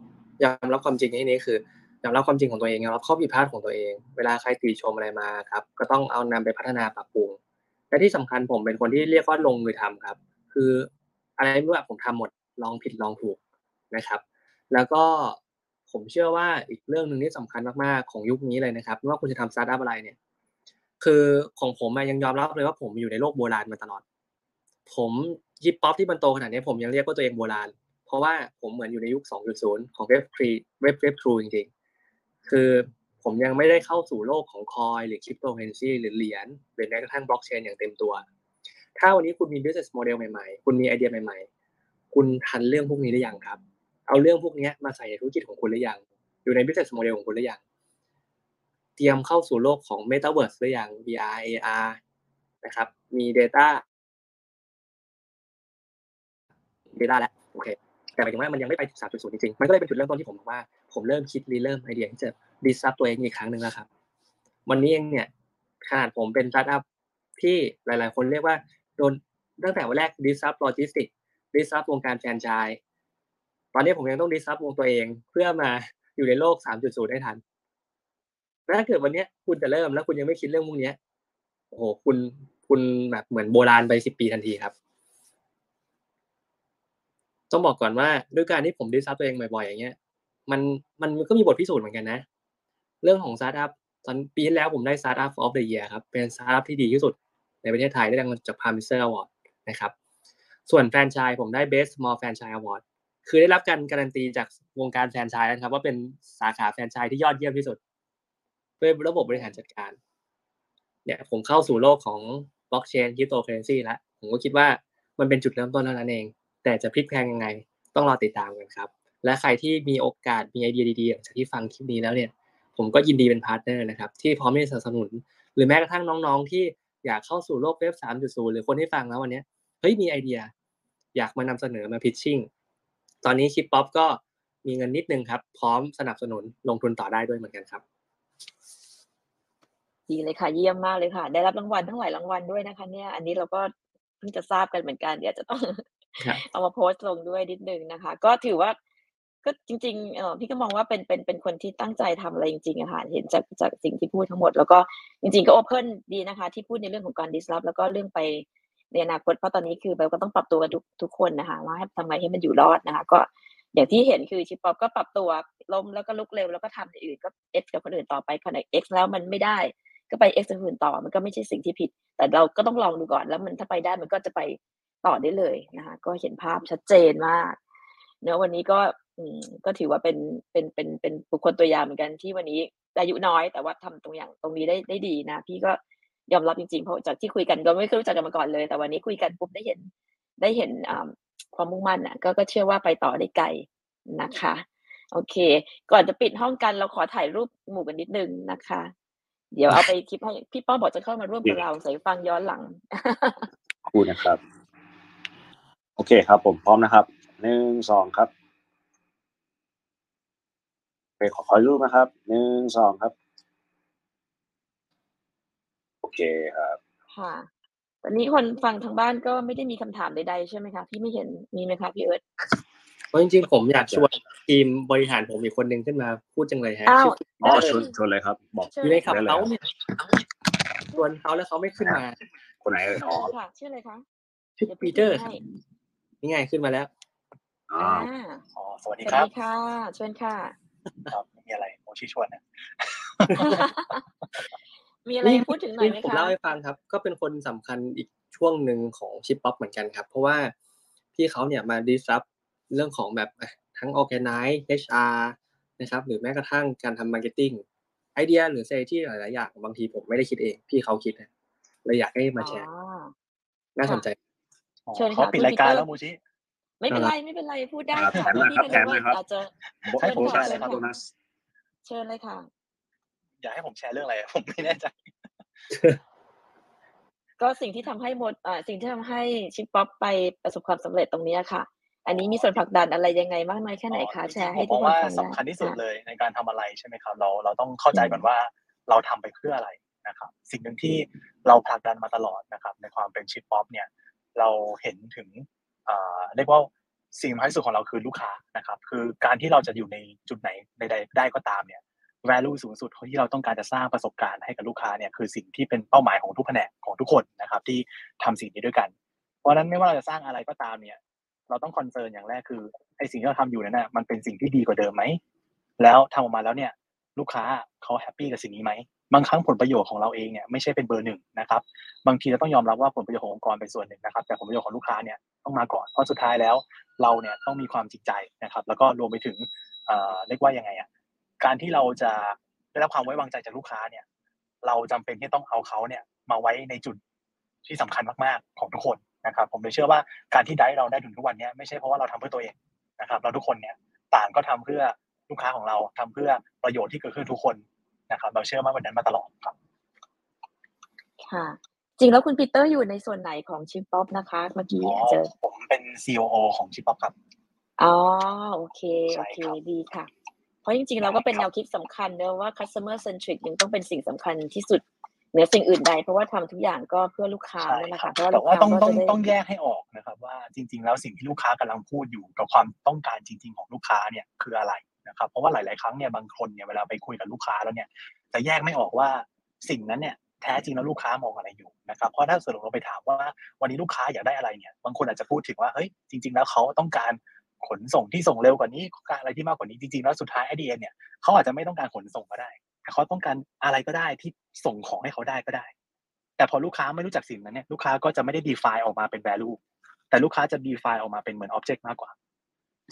ยอมรับความจริงในที่นี้คือยอมรับความจริงของตัวเองยอมรับข้อผิดพลาดของตัวเอง เวลาใครติชมอะไรมาครับ ก็ต้องเอานำไปพัฒนาปรับปรุงและที่สำคัญผมเป็นคนที่เรียกว่าลงมือทำครับ คืออะไรไม่รู้อผมทำหมดลองผิดลองถูกนะครับ แล้วก็ผมเชื่อว่าอีกเรื่องหนึ่งที่สำคัญมากๆของยุคนี้เลยนะครับไม่ว่าคุณจะทำสตาร์ทอัพอะไรเนี่ย คือของผมอะยังยอมรับเลยว่าผมอยู่ในโลกโบราณมาตลอด ผมชิปป๊อปที่มันโตขนาดนี้ผมยังเรียกว่าตัวเองโบราณ เพราะว่าผมเหมือนอยู่ในยุค 2.0 ของ web three web web two จริงๆ คือผมยังไม่ได้เข้าสู่โลกของ coin หรือคริปโตเคอเรนซีหรือเหรียญหรือแม้กระทั่งบล็อกเชนอย่างเต็มตัว ถ้าวันนี้คุณมี business model ใหม่ๆ คุณมีไอเดียใหม่ๆ คุณทันเรื่องพวกนี้หรือยังครับ เอาเรื่องพวกนี้มาใส่ในธุรกิจของคุณหรือยัง อยู่ใน business model ของคุณหรือยัง เตรียมเข้าสู่โลกของ Metaverse หรือยัง VR AR นะครับ มี Data Data แล้วโอเคแต่หมายถึงว่ามันยังไม่ไปถึง3.0จริงๆ มันก็เลยเป็นจุดเริ่มต้นที่ผมบอกว่า ผมเริ่มคิดรีเริ่มไอเดียที่จะ disrupt ตัวเองอีกครั้งหนึ่งแล้วครับ วันนี้เองเนี่ยขนาดผมเป็นสตาร์ทอัพที่หลาย ๆ คนเรียกว่าโดนตั้งแต่วันแรก disrupt logistics disrupt วงการแฟรนไชส์ตอนนี้ผมยังต้อง disrupt วงตัวเองเพื่อมาอยู่ในโลก 3.0ให้ทัน ถ้าเกิดวันนี้คุณจะเริ่มแล้วคุณยังไม่คิดเรื่องพวกนี้โอ้โหคุณคุณแบบเหมือนโบราณไปสิบปีทันทีครับ ต้องบอกก่อนว่าด้วยการที่ผมดิสซับตัวเองบ่อยๆอย่างเงี้ย มันมันก็มีบทพิสูจน์เหมือนกันนะ เรื่องของสตาร์ทอัพตอนปีที่แล้วผมได้ Startup of the Year ครับ เป็นสตาร์ทอัพที่ดีที่สุดในประเทศไทยได้รางวัลจาก Prime Minister Award นะครับ ส่วนแฟรนไชส์ผมได้ Best Small Franchise Award คือได้รับการการันตีจากวงการแฟรนไชส์นะครับ ว่าเป็นสาขาแฟรนไชส์ที่ยอดเยี่ยมที่สุด ด้วยระบบบริหารจัดการ เนี่ยผมเข้าสู่โลกของบล็อกเชนคริปโตเคอเรนซีแล้วผมก็คิดว่ามันเป็นจุดเริ่มต้นเท่านั้นเอง แต่จะพลิกแพลงยังไง ต้องรอติดตามกันครับ และใครที่มีโอกาสมีไอเดียดีๆอย่างที่ฟังคลิปนี้แล้วเนี่ย ผมก็ยินดีเป็นพาร์ทเนอร์นะครับที่พร้อมที่จะสนับสนุน หรือแม้กระทั่งน้องๆ ที่อยากเข้าสู่โลกเว็บ 3.0 หรือคนที่ฟังแล้ววันนี้เฮ้ยมีไอเดีย อยากมานำเสนอมา pitching ตอนนี้ชิปป๊อปก็มีเงินนิดนึงครับ พร้อมสนับสนุนลงทุนต่อได้ด้วยเหมือนกันครับ ดีเลยค่ะ เยี่ยมมากเลยค่ะ ได้รับรางวัลทั้งหลายรางวัลด้วยนะคะ เนี่ย อันนี้เราก็เพิ่งจะทราบกันเหมือนกัน เดี๋ยวจะต้อง ครับ เอามาโพสต์ลงด้วยนิดนึงนะคะ ก็ถือว่า ก็จริงๆเออพี่ก็มองว่าเป็นเป็นเป็นคนที่ตั้งใจทำอะไรจริงๆอะค่ะ เห็นจากจากสิ่งที่พูดทั้งหมด แล้วก็จริงๆก็โอเพนดีนะคะ ที่พูดในเรื่องของการ disrupt แล้วก็เรื่องไปในอนาคตเพราะตอนนี้คือเราก็ต้องปรับตัวกันทุกทุกคนนะคะ ว่าให้ทำไงให้มันอยู่รอดนะคะ ก็อย่างที่เห็นคือชิปป๊อปก็ปรับตัวล้มแล้วก็ลุกเร็วแล้วก็ทำอย่างอื่นก็ X กับคนอื่นต่อไปขณะ X แล้วมันไม่ได้ ก็ไป X กับคนอื่นต่อมันก็ไม่ใช่สิ่งที่ผิด แต่เราก็ต้องลองดูก่อนแล้วมันถ้าไปได้มันก็จะไปต่อได้เลยนะคะก็เห็นภาพชัดเจนมากเนอะวันนี้ก็ก็ถือว่าเป็นเป็นเป็นเป็นบุคคลตัวอย่างเหมือนกันที่วันนี้อายุน้อยแต่ว่าทำตรงอย่างตรงนี้ได้ได้ดีนะ พี่ก็ยอมรับจริงๆเพราะจากที่คุยกันก็ไม่เคยรู้จักกันมาก่อนเลย แต่วันนี้คุยกันปุ๊บได้เห็นได้เห็นความมุ่งมั่นอะก็ก็เชื่อว่าไปต่อได้ไกลนะคะ โอเค ก่อนจะปิดห้องกันเราขอถ่ายรูปหมู่กันนิดนึงนะคะ เดี๋ยวเอาไปคลิปให้พี่ป้อมบอกจะเข้ามาร่วมกับเราใส่ฟังย้อนหลังครู่นะครับ โอเคครับ ผมพร้อมนะครับหนึ่งสองครับโอเคขอขอรูปนะครับหนึ่งสองครับ โอเคครับ ค่ะตอนนี้คนฟังทางบ้านก็ไม่ได้มีคำถามใดๆใช่ไหมคะพี่ไม่เห็นมีไหมคะพี่เอิร์ธ เพราะจริงๆ ผมอยากชวนทีมบริหารผมอีกคนหนึ่งขึ้นมาพูดจังเลยฮะอ้าวอ๋อได้ชวนชวนเลยครับ บอกเชิญอยู่ในขับได้เลยเขาเนี่ยชวนเขาแล้วเขาไม่ขึ้นมา คนไหนเอ่ยอ๋อเชิญค่ะชื่ออะไรคะชื่อดี๋ยวปีพี่เตอร์ให้นี่ไงขึ้นมาแล้วอ่าอ่าอ๋อสวัสสดีวัสครับดีค่ะเชิญค่ะ ครับไม่มีอะไรโมชิชวนนะ มีอะไรพูดถึงหน่อยไหมผมคะ เล่าให้ฟังครับ ก็เป็นคนสำคัญอีกช่วงหนึ่งของชิปป๊อปเหมือนกันครับ เพราะว่าพี่เขาเนี่ยมาดิสรับ เรื่องของแบบอะทั้ง organize HR นะครับหรือแม้กระทั่งการทำ marketing ไอเดียหรือ strategy หลาย ๆ อย่างบางทีผมไม่ได้คิดเองพี่เขาคิดนะเลยอยากให้มาแชร์อ๋อน่าสนใจอ๋อเชิญค่ะเขาปิดคุณรายการปีเตอร์แล้วโมชิไม่เป็นไรไม่เป็นไรพูดได้ครับค่ะแถมหน่อยครับพี่แถมหน่อยครับอาจจะบอกเชิญผมค่ะได้เชิญครับค่ะโดนัสเชิญเลยค่ะ อยากให้ผมแชร์เรื่องอะไรผมไม่แน่ใจ ก็สิ่งที่ทำให้หมดอ่าสิ่งที่ทำให้ชิปป๊อปไปประสบความสำเร็จตรงเนี้ยค่ะ อันนี้มีส่วนผลักดันอะไรยังไงมากน้อยแค่ไหนคะอ๋อแชร์ให้จริงๆทุกมองคนว่าสำคัญที่สุดค่ะเลยในการทำอะไรใช่ไหมครับเราเราต้องเข้าใจก่อนว่าเราทำไปเพื่ออะไรนะครับ สิ่งหนึ่งที่เราผลักดันมาตลอดนะครับ ในความเป็นชิปป๊อปเนี่ย เราเห็นถึงอ่าเรียกว่าสิ่งสำคัญที่สุดของเราคือลูกค้านะครับ คือการที่เราจะอยู่ในจุดไหนใดๆได้ก็ตามเนี่ย value สูงสุดของที่เราต้องการจะสร้างประสบการณ์ให้กับลูกค้าเนี่ยคือสิ่งที่เป็นเป้าหมายของทุกแผนกของทุกคนนะครับ ที่ทำสิ่งนี้ด้วยกัน เพราะฉะนั้นไม่ว่าเราจะสร้างอะไรก็ตามเนี่ย เราต้อง concern อย่างแรกคือไอสิ่งที่เราทำอยู่นั้นน่ะมันเป็นสิ่งที่ดีกว่าเดิมไหมแล้วทำออกมาแล้วเนี่ยลูกค้าเขา happy กับสิ่งนี้ไหมบางครั้งผลประโยชน์ของเราเองเนี่ยไม่ใช่เป็นเบอร์หนึ่งนะครับ บางทีเราต้องยอมรับว่าผลประโยชน์ขององค์กรเป็นส่วนหนึ่งนะครับ แต่ผลประโยชน์ของลูกค้าเนี่ยต้องมาก่อนเพราะสุดท้ายแล้ว เราเนี่ยต้องมีความจริงใจนะครับ แล้วก็รวมไปถึงเอ่อเรียกว่ายังไงอะการที่เราจะได้รับความไว้วางใจจากลูกค้าเนี่ย เราจำเป็นที่ต้องเอาเขาเนี่ยมาไว้ในจุดที่สำคัญมากๆของทุกคน นะครับผมเลยเชื่อว่าการที่ได้เราได้ถึงทุกวันเนี้ยไม่ใช่เพราะว่าเราทำเพื่อตัวเองนะครับเราทุกคนเนี่ยต่างก็ทำเพื่อลูกค้าของเราทำเพื่อประโยชน์ที่เกิดขึ้นทุกคนนะครับ เราเชื่อมั่นแบบนั้นมาตลอดครับ ค่ะ จริงแล้วคุณปีเตอร์อยู่ในส่วนไหนของชิปป๊อปนะคะเมื่อกี้อ๋อเจอผมเป็น COO ของชิปป๊อปครับอ๋อโอเคใช่โอเคครับดีค่ะ เพราะจริงๆเราก็เป็นได้แนครับวคิดสำคัญเนอะว่า customer centric ยังต้องเป็นสิ่งสำคัญที่สุด เหนือสิ่งอื่นใดเพราะว่าทำทุกอย่างก็เพื่อลูกค้าใช่นั่นแหละครัค่ะบเพราะว่าแต่ลูกว่าค้าต้องก็ต้องจะได้ต้องแยกให้ออกนะครับ ว่าจริง ๆ แล้วสิ่งที่ลูกค้ากำลังพูดอยู่กับความต้องการจริง ๆ ของลูกค้าเนี่ยคืออะไรนะครับเพราะว่าหลาย ๆ ครั้งเนี่ยบางคนเนี่ยเวลาไปคุยกับลูกค้าแล้วเนี่ยจะแยกไม่ออกว่าสิ่งนั้นเนี่ยแท้จริงแล้วลูกค้ามองอะไรอยู่นะครับเพราะถ้าสมมติเราไปถามว่าวันนี้ลูกค้าอยากได้อะไรเนี่ยบางคนอาจจะพูดถึงว่าเฮ้ยจริง ๆ แล้วเขาต้องการขนส่งที่ส่งเร็วกว่านี้การอะไรที่มากกว่านี้จริงๆแล้วสุดท้ายไอเดียเนี่ยเขาอาจจะไม่ต้องการขนส่งก็ได้ แต่เขาต้องการอะไรก็ได้ที่ส่งของให้เขาได้ก็ได้ แต่พอลูกค้าไม่รู้จักสิ่งนั้นเนี่ยลูกค้าก็จะไม่ได้ define ออกมาเป็น value แต่ลูกค้าจะ define ออกมาเป็นเหมือน object มากกว่า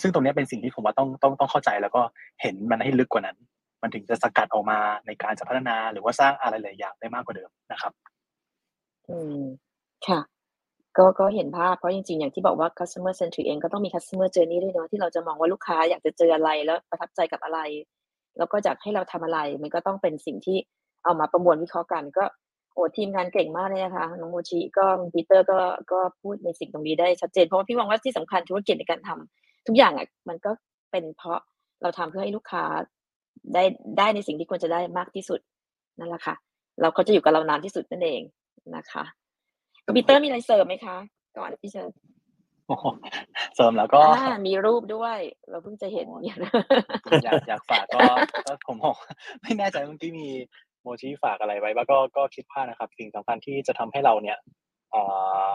ซึ่งตรงนี้เป็นสิ่งที่ผมว่าต้องต้องต้องเข้าใจแล้วก็เห็นมันให้ลึกกว่านั้น มันถึงจะสกัดออกมาในการจะพัฒนาหรือว่าสร้างอะไรหลายอย่างได้มากกว่าเดิมนะครับ อืมค่ะก็ก็เห็นภาพเพราะจริงๆ อย่างที่บอกว่า customer centric เองก็ต้องมี customer journey ด้วยเนาะที่เราจะมองว่าลูกค้าอยากจะเจออะไรแล้วประทับใจกับอะไร แล้วก็อยากให้เราทำอะไร มันก็ต้องเป็นสิ่งที่เอามาประมวลวิเคราะห์กัน ก็โอ้ทีมงานเก่งมากเลยนะคะน้องโมชิก็คุณปีเตอร์ก็ก็พูดในสิ่งตรงนี้ได้ชัดเจนเพราะว่าพี่มองว่าที่สำคัญธุรกิจในการทำทุกอย่างอะมันก็เป็นเพราะเราทำเพื่อให้ลูกค้าได้ได้ในสิ่งที่ควรจะได้มากที่สุดนั่นแหละค่ะ เราเขาจะอยู่กับเรานานที่สุดนั่นเองนะคะคุณปีเตอร์มีอะไรเสริมไหมคะ ก่อนพี่เชิญโอ้โห เสริมแล้วก็อ่ามีรูปด้วย เราเพิ่งจะเห็นเนี่ยนะอยากอยากฝากก็ก็ผมบอกไม่แน่ใจเมื่อกี้มีโมชิฝากอะไรไว้บ้างก็ก็คิดว่านะครับ สิ่งสำคัญที่จะทำให้เราเนี่ยเอ่อ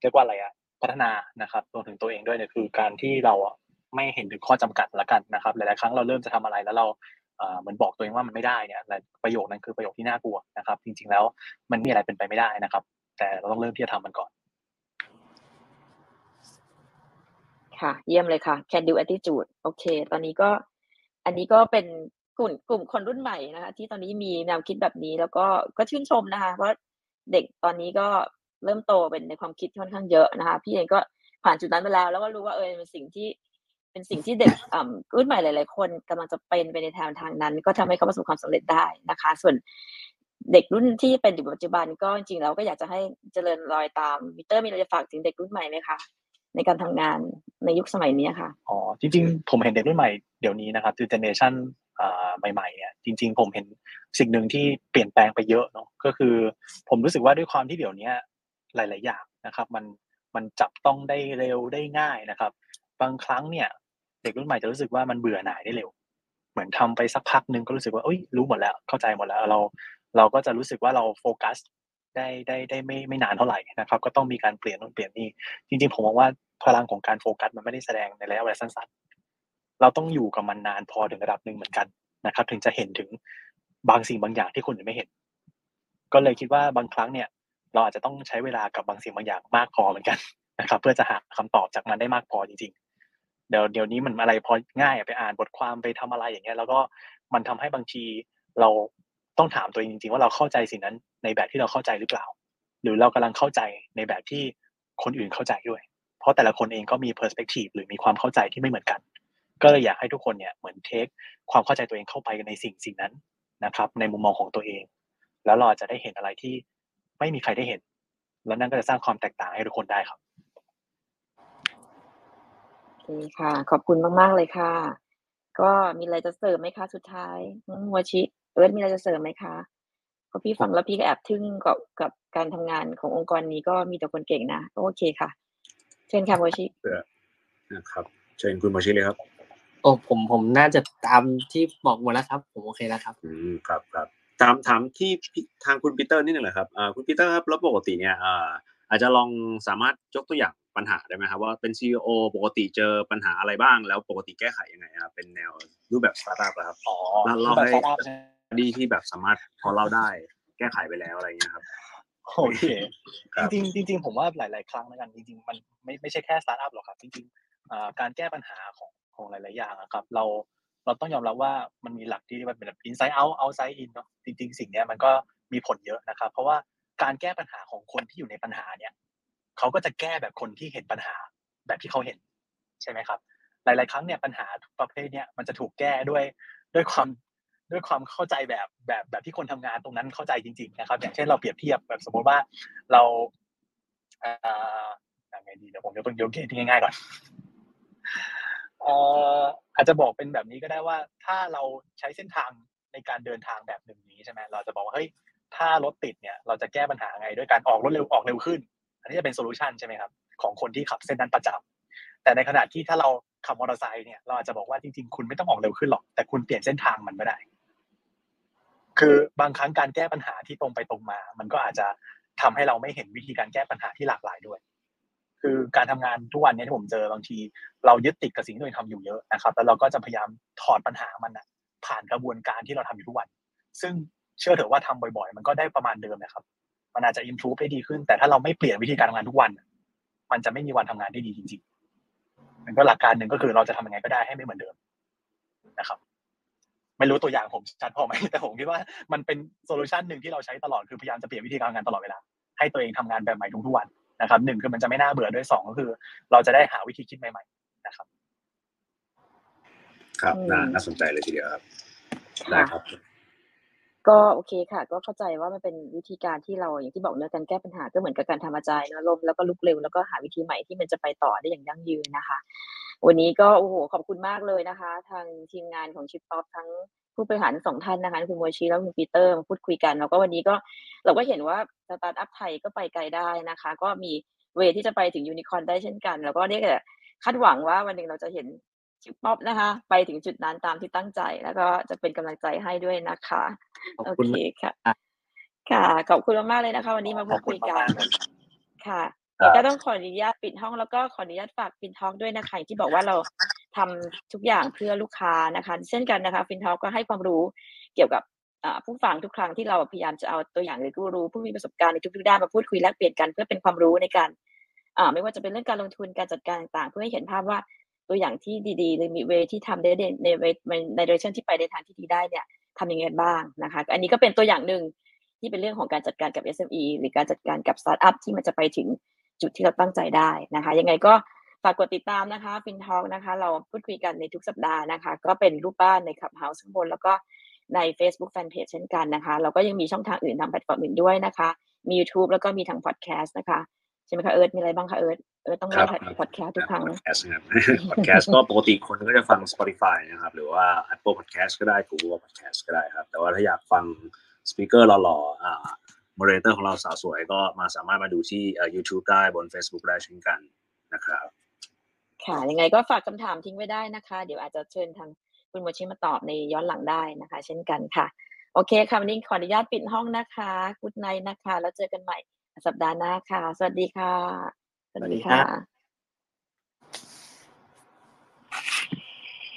เรียกว่าอะไรอะพัฒนานะครับรวมถึงตัวเองด้วยเนี่ยคือการที่เราอะไม่เห็นถึงข้อจำกัดละกันนะครับ หลาย ๆ ครั้งเราเริ่มจะทำอะไรแล้วเราเอ่อเหมือนบอกตัวเองว่ามันไม่ได้เนี่ยและประโยคนั้นคือประโยคที่น่ากลัวนะครับ จริง ๆ แล้วมันมีอะไรเป็นไปไม่ได้นะครับ แต่เราต้องเริ่มที่จะทำมันก่อน ค่ะ เยี่ยมเลยค่ะ can do attitude โอเค ตอนนี้ก็ อันนี้ก็เป็นกลุ่มกลุ่มคนรุ่นใหม่นะคะ ที่ตอนนี้มีแนวคิดแบบนี้ แล้วก็ก็ชื่นชมนะคะ เพราะเด็กตอนนี้ก็เริ่มโตเป็นในความคิดที่ค่อนข้างเยอะนะคะ พี่เองก็ผ่านจุดนั้นมาแล้ว แล้วก็รู้ว่าเออเป็นสิ่งที่เป็นสิ่งที่เด็กอ่ารุ่นใหม่หลาย ๆ คนกำลังจะเป็นไปในทางทางนั้น ก็ทำให้เขาประสบความสำเร็จได้นะคะ ส่วนเด็กรุ่นที่เป็นอยู่ปัจจุบันก็จริงๆแล้วก็อยากจะให้เจริญรอยตามปีเตอร์มีอะไรจะฝากถึงเด็กรุ่นใหม่ไหมคะ ในการทำงานในยุคสมัยนี้ค่ะอ๋อจริง ๆ ผมเห็นเด็กรุ่นใหม่เดี๋ยวนี้นะครับคือ generation ใหม่ๆเนี่ยจริง ๆ ผมเห็นสิ่งหนึ่งที่เปลี่ยนแปลงไปเยอะเนาะก็คือ ผมรู้สึกว่าด้วยความที่เดี๋ยวนี้หลาย ๆ อย่างนะครับ มันมันจับต้องได้เร็วได้ง่ายนะครับ บางครั้งเนี่ย เด็กรุ่นใหม่จะรู้สึกว่ามันเบื่อหน่ายได้เร็ว เหมือนทำไปสักพักหนึ่งก็รู้สึกว่าเอ้ยรู้หมดแล้วเข้าใจหมดแล้วเรา เราก็จะรู้สึกว่าเราโฟกัส ได้ได้ได้ไม่ไม่นานเท่าไหร่นะครับ ก็ต้องมีการเปลี่ยนนู่นเปลี่ยนนี่จริง ๆ ผมมองว่าพลังของการโฟกัสมันไม่ได้แสดงในระยะเวลาสั้นๆ เราต้องอยู่กับมันนานพอถึงระดับหนึ่งเหมือนกันนะครับ ถึงจะเห็นถึงบางสิ่งบางอย่างที่คนอื่นไม่เห็น ก็เลยคิดว่าบางครั้งเนี่ย เราอาจจะต้องใช้เวลากับบางสิ่งบางอย่างมากพอเหมือนกันนะครับ เพื่อจะหาคำตอบจากมันได้มากพอจริง ๆ เดี๋ยวเดี๋ยวนี้มันอะไรพอง่ายไปอ่านบทความไปทำอะไรอย่างเงี้ย แล้วก็มันทำให้บางทีเราต้องถามตัวเองจริงๆว่าเราเข้าใจสิ่งนั้น ในแบบที่เราเข้าใจหรือเปล่า หรือเรากำลังเข้าใจในแบบที่คนอื่นเข้าใจด้วย เพราะแต่ละคนเองก็มีเพอร์สเปกทีฟหรือมีความเข้าใจที่ไม่เหมือนกัน ก็เลยอยากให้ทุกคนเนี่ยเหมือนเทคความเข้าใจตัวเองเข้าไปในสิ่งสิ่งนั้นนะครับ ในมุมมองของตัวเอง แล้วเราอจะได้เห็นอะไรที่ไม่มีใครได้เห็น แล้วนั่นก็จะสร้างความแตกต่างให้ทุกคนได้ครับโอเคค่ะ ขอบคุณมาก ๆ เลยค่ะ ก็มีอะไรจะเสริมไหมคะ สุดท้ายมัวชิ เอิร์ธมีอะไรจะเสริมไหมคะ พราะพี่ฟังแล้วพี่ก็แอบทึ่งกับกับการทำงานขององค์กรนี้ก็มีแต่คนเก่งนะก็โอเคค่ะ เชิญค่ะมัวชินะครับเชิญคุณโมชิเลยครับ โอ้ผมผมน่าจะตามที่บอกหมดแล้วครับ ผมโอเคแล้วครับ อืมครับครับถามถามที่พี่ทางคุณปีเตอร์นิดหนึ่งเลยครับอ่าคุณปีเตอร์ครับแล้วปกติเนี่ยอ่าอาจจะลองสามารถยกตัวอย่างปัญหาได้ไหมครับว่าเป็น CEO ปกติเจอปัญหาอะไรบ้างแล้วปกติแก้ไขยังไงครับเป็นแนวรูปแบบสตาร์ทอัพครับอ๋อแล้วเราแบบให้ สตาร์ทอัพใช่ไหมดีที่แบบสามารถพอเล่าได้ แก้ไขไปแล้วอะไรอย่างเงี้ยครับโอเคครับจริงๆจริงๆผมว่าหลาย ๆ ครั้งแล้วกันจริง ๆ มันไม่ไม่ใช่แค่สตาร์ทอัพหรอกครับ จริงๆอ่าการแก้ปัญหาของของหลาย ๆ อย่างอะครับ เราเราต้องยอมรับว่ามันมีหลักที่เรียกว่าเป็นแบบ inside out outside in เนาะจริง ๆ สิ่งเนี้ยมันก็มีผลเยอะนะครับ เพราะว่าการแก้ปัญหาของคนที่อยู่ในปัญหาเนี่ยเขาก็จะแก้แบบคนที่เห็นปัญหาแบบที่เขาเห็นใช่ไหมครับ หลาย ๆ ครั้งเนี่ยปัญหาทุกประเภทเนี่ยมันจะถูกแก้ด้วยด้วยความ ด้วยความเข้าใจแบบแบบแบบที่คนทำงานตรงนั้นเข้าใจจริง ๆ นะครับ อย่างเช่นเราเปรียบเทียบแบบสมมติว่าเราเอ่อยังไงดีเดี๋ยวผมยกตัวอยกเคสที่ง่ายๆก่อนเอ่ออาจจะบอกเป็นแบบนี้ก็ได้ว่า ถ้าเราใช้เส้นทางในการเดินทางแบบหนึ่งนี้ใช่ไหมเราจะบอกว่าเฮ้ยถ้ารถติดเนี่ยเราจะแก้ปัญหาไงด้วยการออกรถเร็วออกเร็วขึ้น อันนี้จะเป็น solution ใช่ไหมครับของคนที่ขับเส้นนั้นประจำแต่ในขณะที่ถ้าเราขับมอเตอร์ไซค์เนี่ยเราอาจจะบอกว่าจริงๆ คุณไม่ต้องออกเร็วขึ้นหรอกแต่คุณเปลี่ยนเส้นทางมันก็ได้ คือบางครั้งการแก้ปัญหาที่ตรงไปตรงมา มันก็อาจจะทำให้เราไม่เห็นวิธีการแก้ปัญหาที่หลากหลายด้วย คือการทำงานทุกวันเนี้ที่ผมเจอบางที เรายึดติดกับสิ่งที่ตัวเองทำอยู่เยอะนะครับ แล้วเราก็จะพยายามถอดปัญหามันนะผ่านกระบวนการที่เราทำอยู่ทุกวัน ซึ่งเชื่อเถอะว่าทำบ่อยๆ มันก็ได้ประมาณเดิมนะครับ มันอาจจะ improve ได้ดีขึ้น แต่ถ้าเราไม่เปลี่ยนวิธีการทำงานทุกวัน มันจะไม่มีวันทำงานได้ดีจริงๆมันก็หลักการหนึ่งก็คือเราจะทำยังไงก็ได้ให้ไม่เหมือนเดิมนะครับ ไม่รู้ตัวอย่างผมชัดพอไหมแต่ผมคิดว่ามันเป็นโซลูชันหนึ่งที่เราใช้ตลอดคือพยายามจะเปลี่ยนวิธีการทำงานตลอดเวลาให้ตัวเองทำงานแบบใหม่ทุกๆวันนะครับหนึ่งคือมันจะไม่น่าเบื่อด้วยสองก็คือ เราจะได้หาวิธีคิดใหม่ ๆ นะครับ ครับอืมน่าน่าสนใจเลยทีเดียวครับได้ครับก็โอเคค่ะ ก็เข้าใจว่ามันเป็นวิธีการที่เราอย่างที่บอกเนื้อะการแก้ปัญหาก็เหมือนกับการทำอาจารย์นะลมแล้วก็ลุกเร็วแล้วก็หาวิธีใหม่ที่มันจะไปต่อได้อย่างยั่งยืนนะคะ วันนี้ก็โอ้โหขอบคุณมากเลยนะคะ ทางทีมงานของชิปป๊อปทั้งผู้บริหารทั้งสองท่านนะคะคุณโมชิแล้วคุณปีเตอร์มาพูดคุยกันแล้วก็วันนี้ก็เราก็เห็นว่าสตาร์ทอัพไทยก็ไปไกลได้นะคะ ก็มีเวที่จะไปถึงยูนิคอร์นได้เช่นกัน แล้วก็เนี่ยแต่คาดหวังว่าวันหนึ่งเราจะเห็นชิปป๊อปนะคะ ไปถึงจุดนั้นตามที่ตั้งใจ แล้วก็จะเป็นกำลังใจให้ด้วยนะคะโอเคขอบคุณมากค่ะครับค่ะขอบคุณมากๆเลยนะคะ วันนี้มาพูดคุยกันขอบคุณมากค่ะครับ ก็ต้องขออนุญาตปิดห้องแล้วก็ขออนุญาตฝากปินทอกด้วยนะคะอย่างที่บอกว่าเราทำทุกอย่างเพื่อลูกค้านะคะ เช่นกันนะคะฟินทอกก็ให้ความรู้เกี่ยวกับผู้ฟังทุกครั้งที่เราพยายามจะเอาตัวอย่างหรือกูรูผู้มีประสบการณ์ในทุกๆด้านมาพูดคุยแลกเปลี่ยนกันเพื่อเป็นความรู้ในการไม่ว่าจะเป็นเรื่องการลงทุนการจัดการต่างๆ เพื่อให้เห็นภาพว่าตัวอย่างที่ดีๆหรือมีเวที่ทำได้ในเวในเดเรชั่นที่ไปในทางที่ดีได้เนี่ยทำยังไงบ้างนะคะ อันนี้ก็เป็นตัวอย่างหนึ่งที่เป็นเรื่องของการจัดการกับ SME หรือการจัดการกับสตาร์ทอัพที่มันจะไปถึง จุดที่เราตั้งใจได้นะคะ ยังไงก็ฝากกดติดตามนะคะฟินทอ l k นะคะ เราพูดคุยกันในทุกสัปดาห์นะคะ ก็เป็นรูปบ้านใน Clubhouse ข้างบน แล้วก็ใน Facebook Fanpage เช่นกันนะคะ เราก็ยังมีช่องทางอื่นทางแพลตฟอร์มอื่นด้วยนะคะ มี YouTube แล้วก็มีทางพอดแคสต์นะคะใช่ไหมคะเอิร์ธมีอะไรบ้างคะเอิร์ธเอิร์ธต้องครัเล่าบพอดแคสต์ทุกครั้งพอดแคสต์นะครับพอดแคสต์ก็ปกติคนก็จะฟัง Spotify นะครับ หรือว่า Apple Podcast ก็ได้ Google Podcast ก็ได้ครับ แต่ว่าถ้าอยากฟังสปีกเกอร์หล่อๆ อ่า moderator ของเราสาวสวยก็มาสามารถมาดูที่เอ่อ YouTube ได้บน Facebook ได้เช่นกันนะครับค่ะยังไงก็ฝากคำถามทิ้งไว้ได้นะคะ เดี๋ยวอาจจะเชิญทางคุณโมชิมาตอบในย้อนหลังได้นะคะ เช่นกันค่ะ โอเคค่ะวันนี้ขออนุญาตปิดห้องนะคะกุดไนนะคะ แล้วเจอกันใหม่สัปดาห์หน้าค่ะ สวัสดีค่ะ สวัสดีสวัสดีครัค่ะบ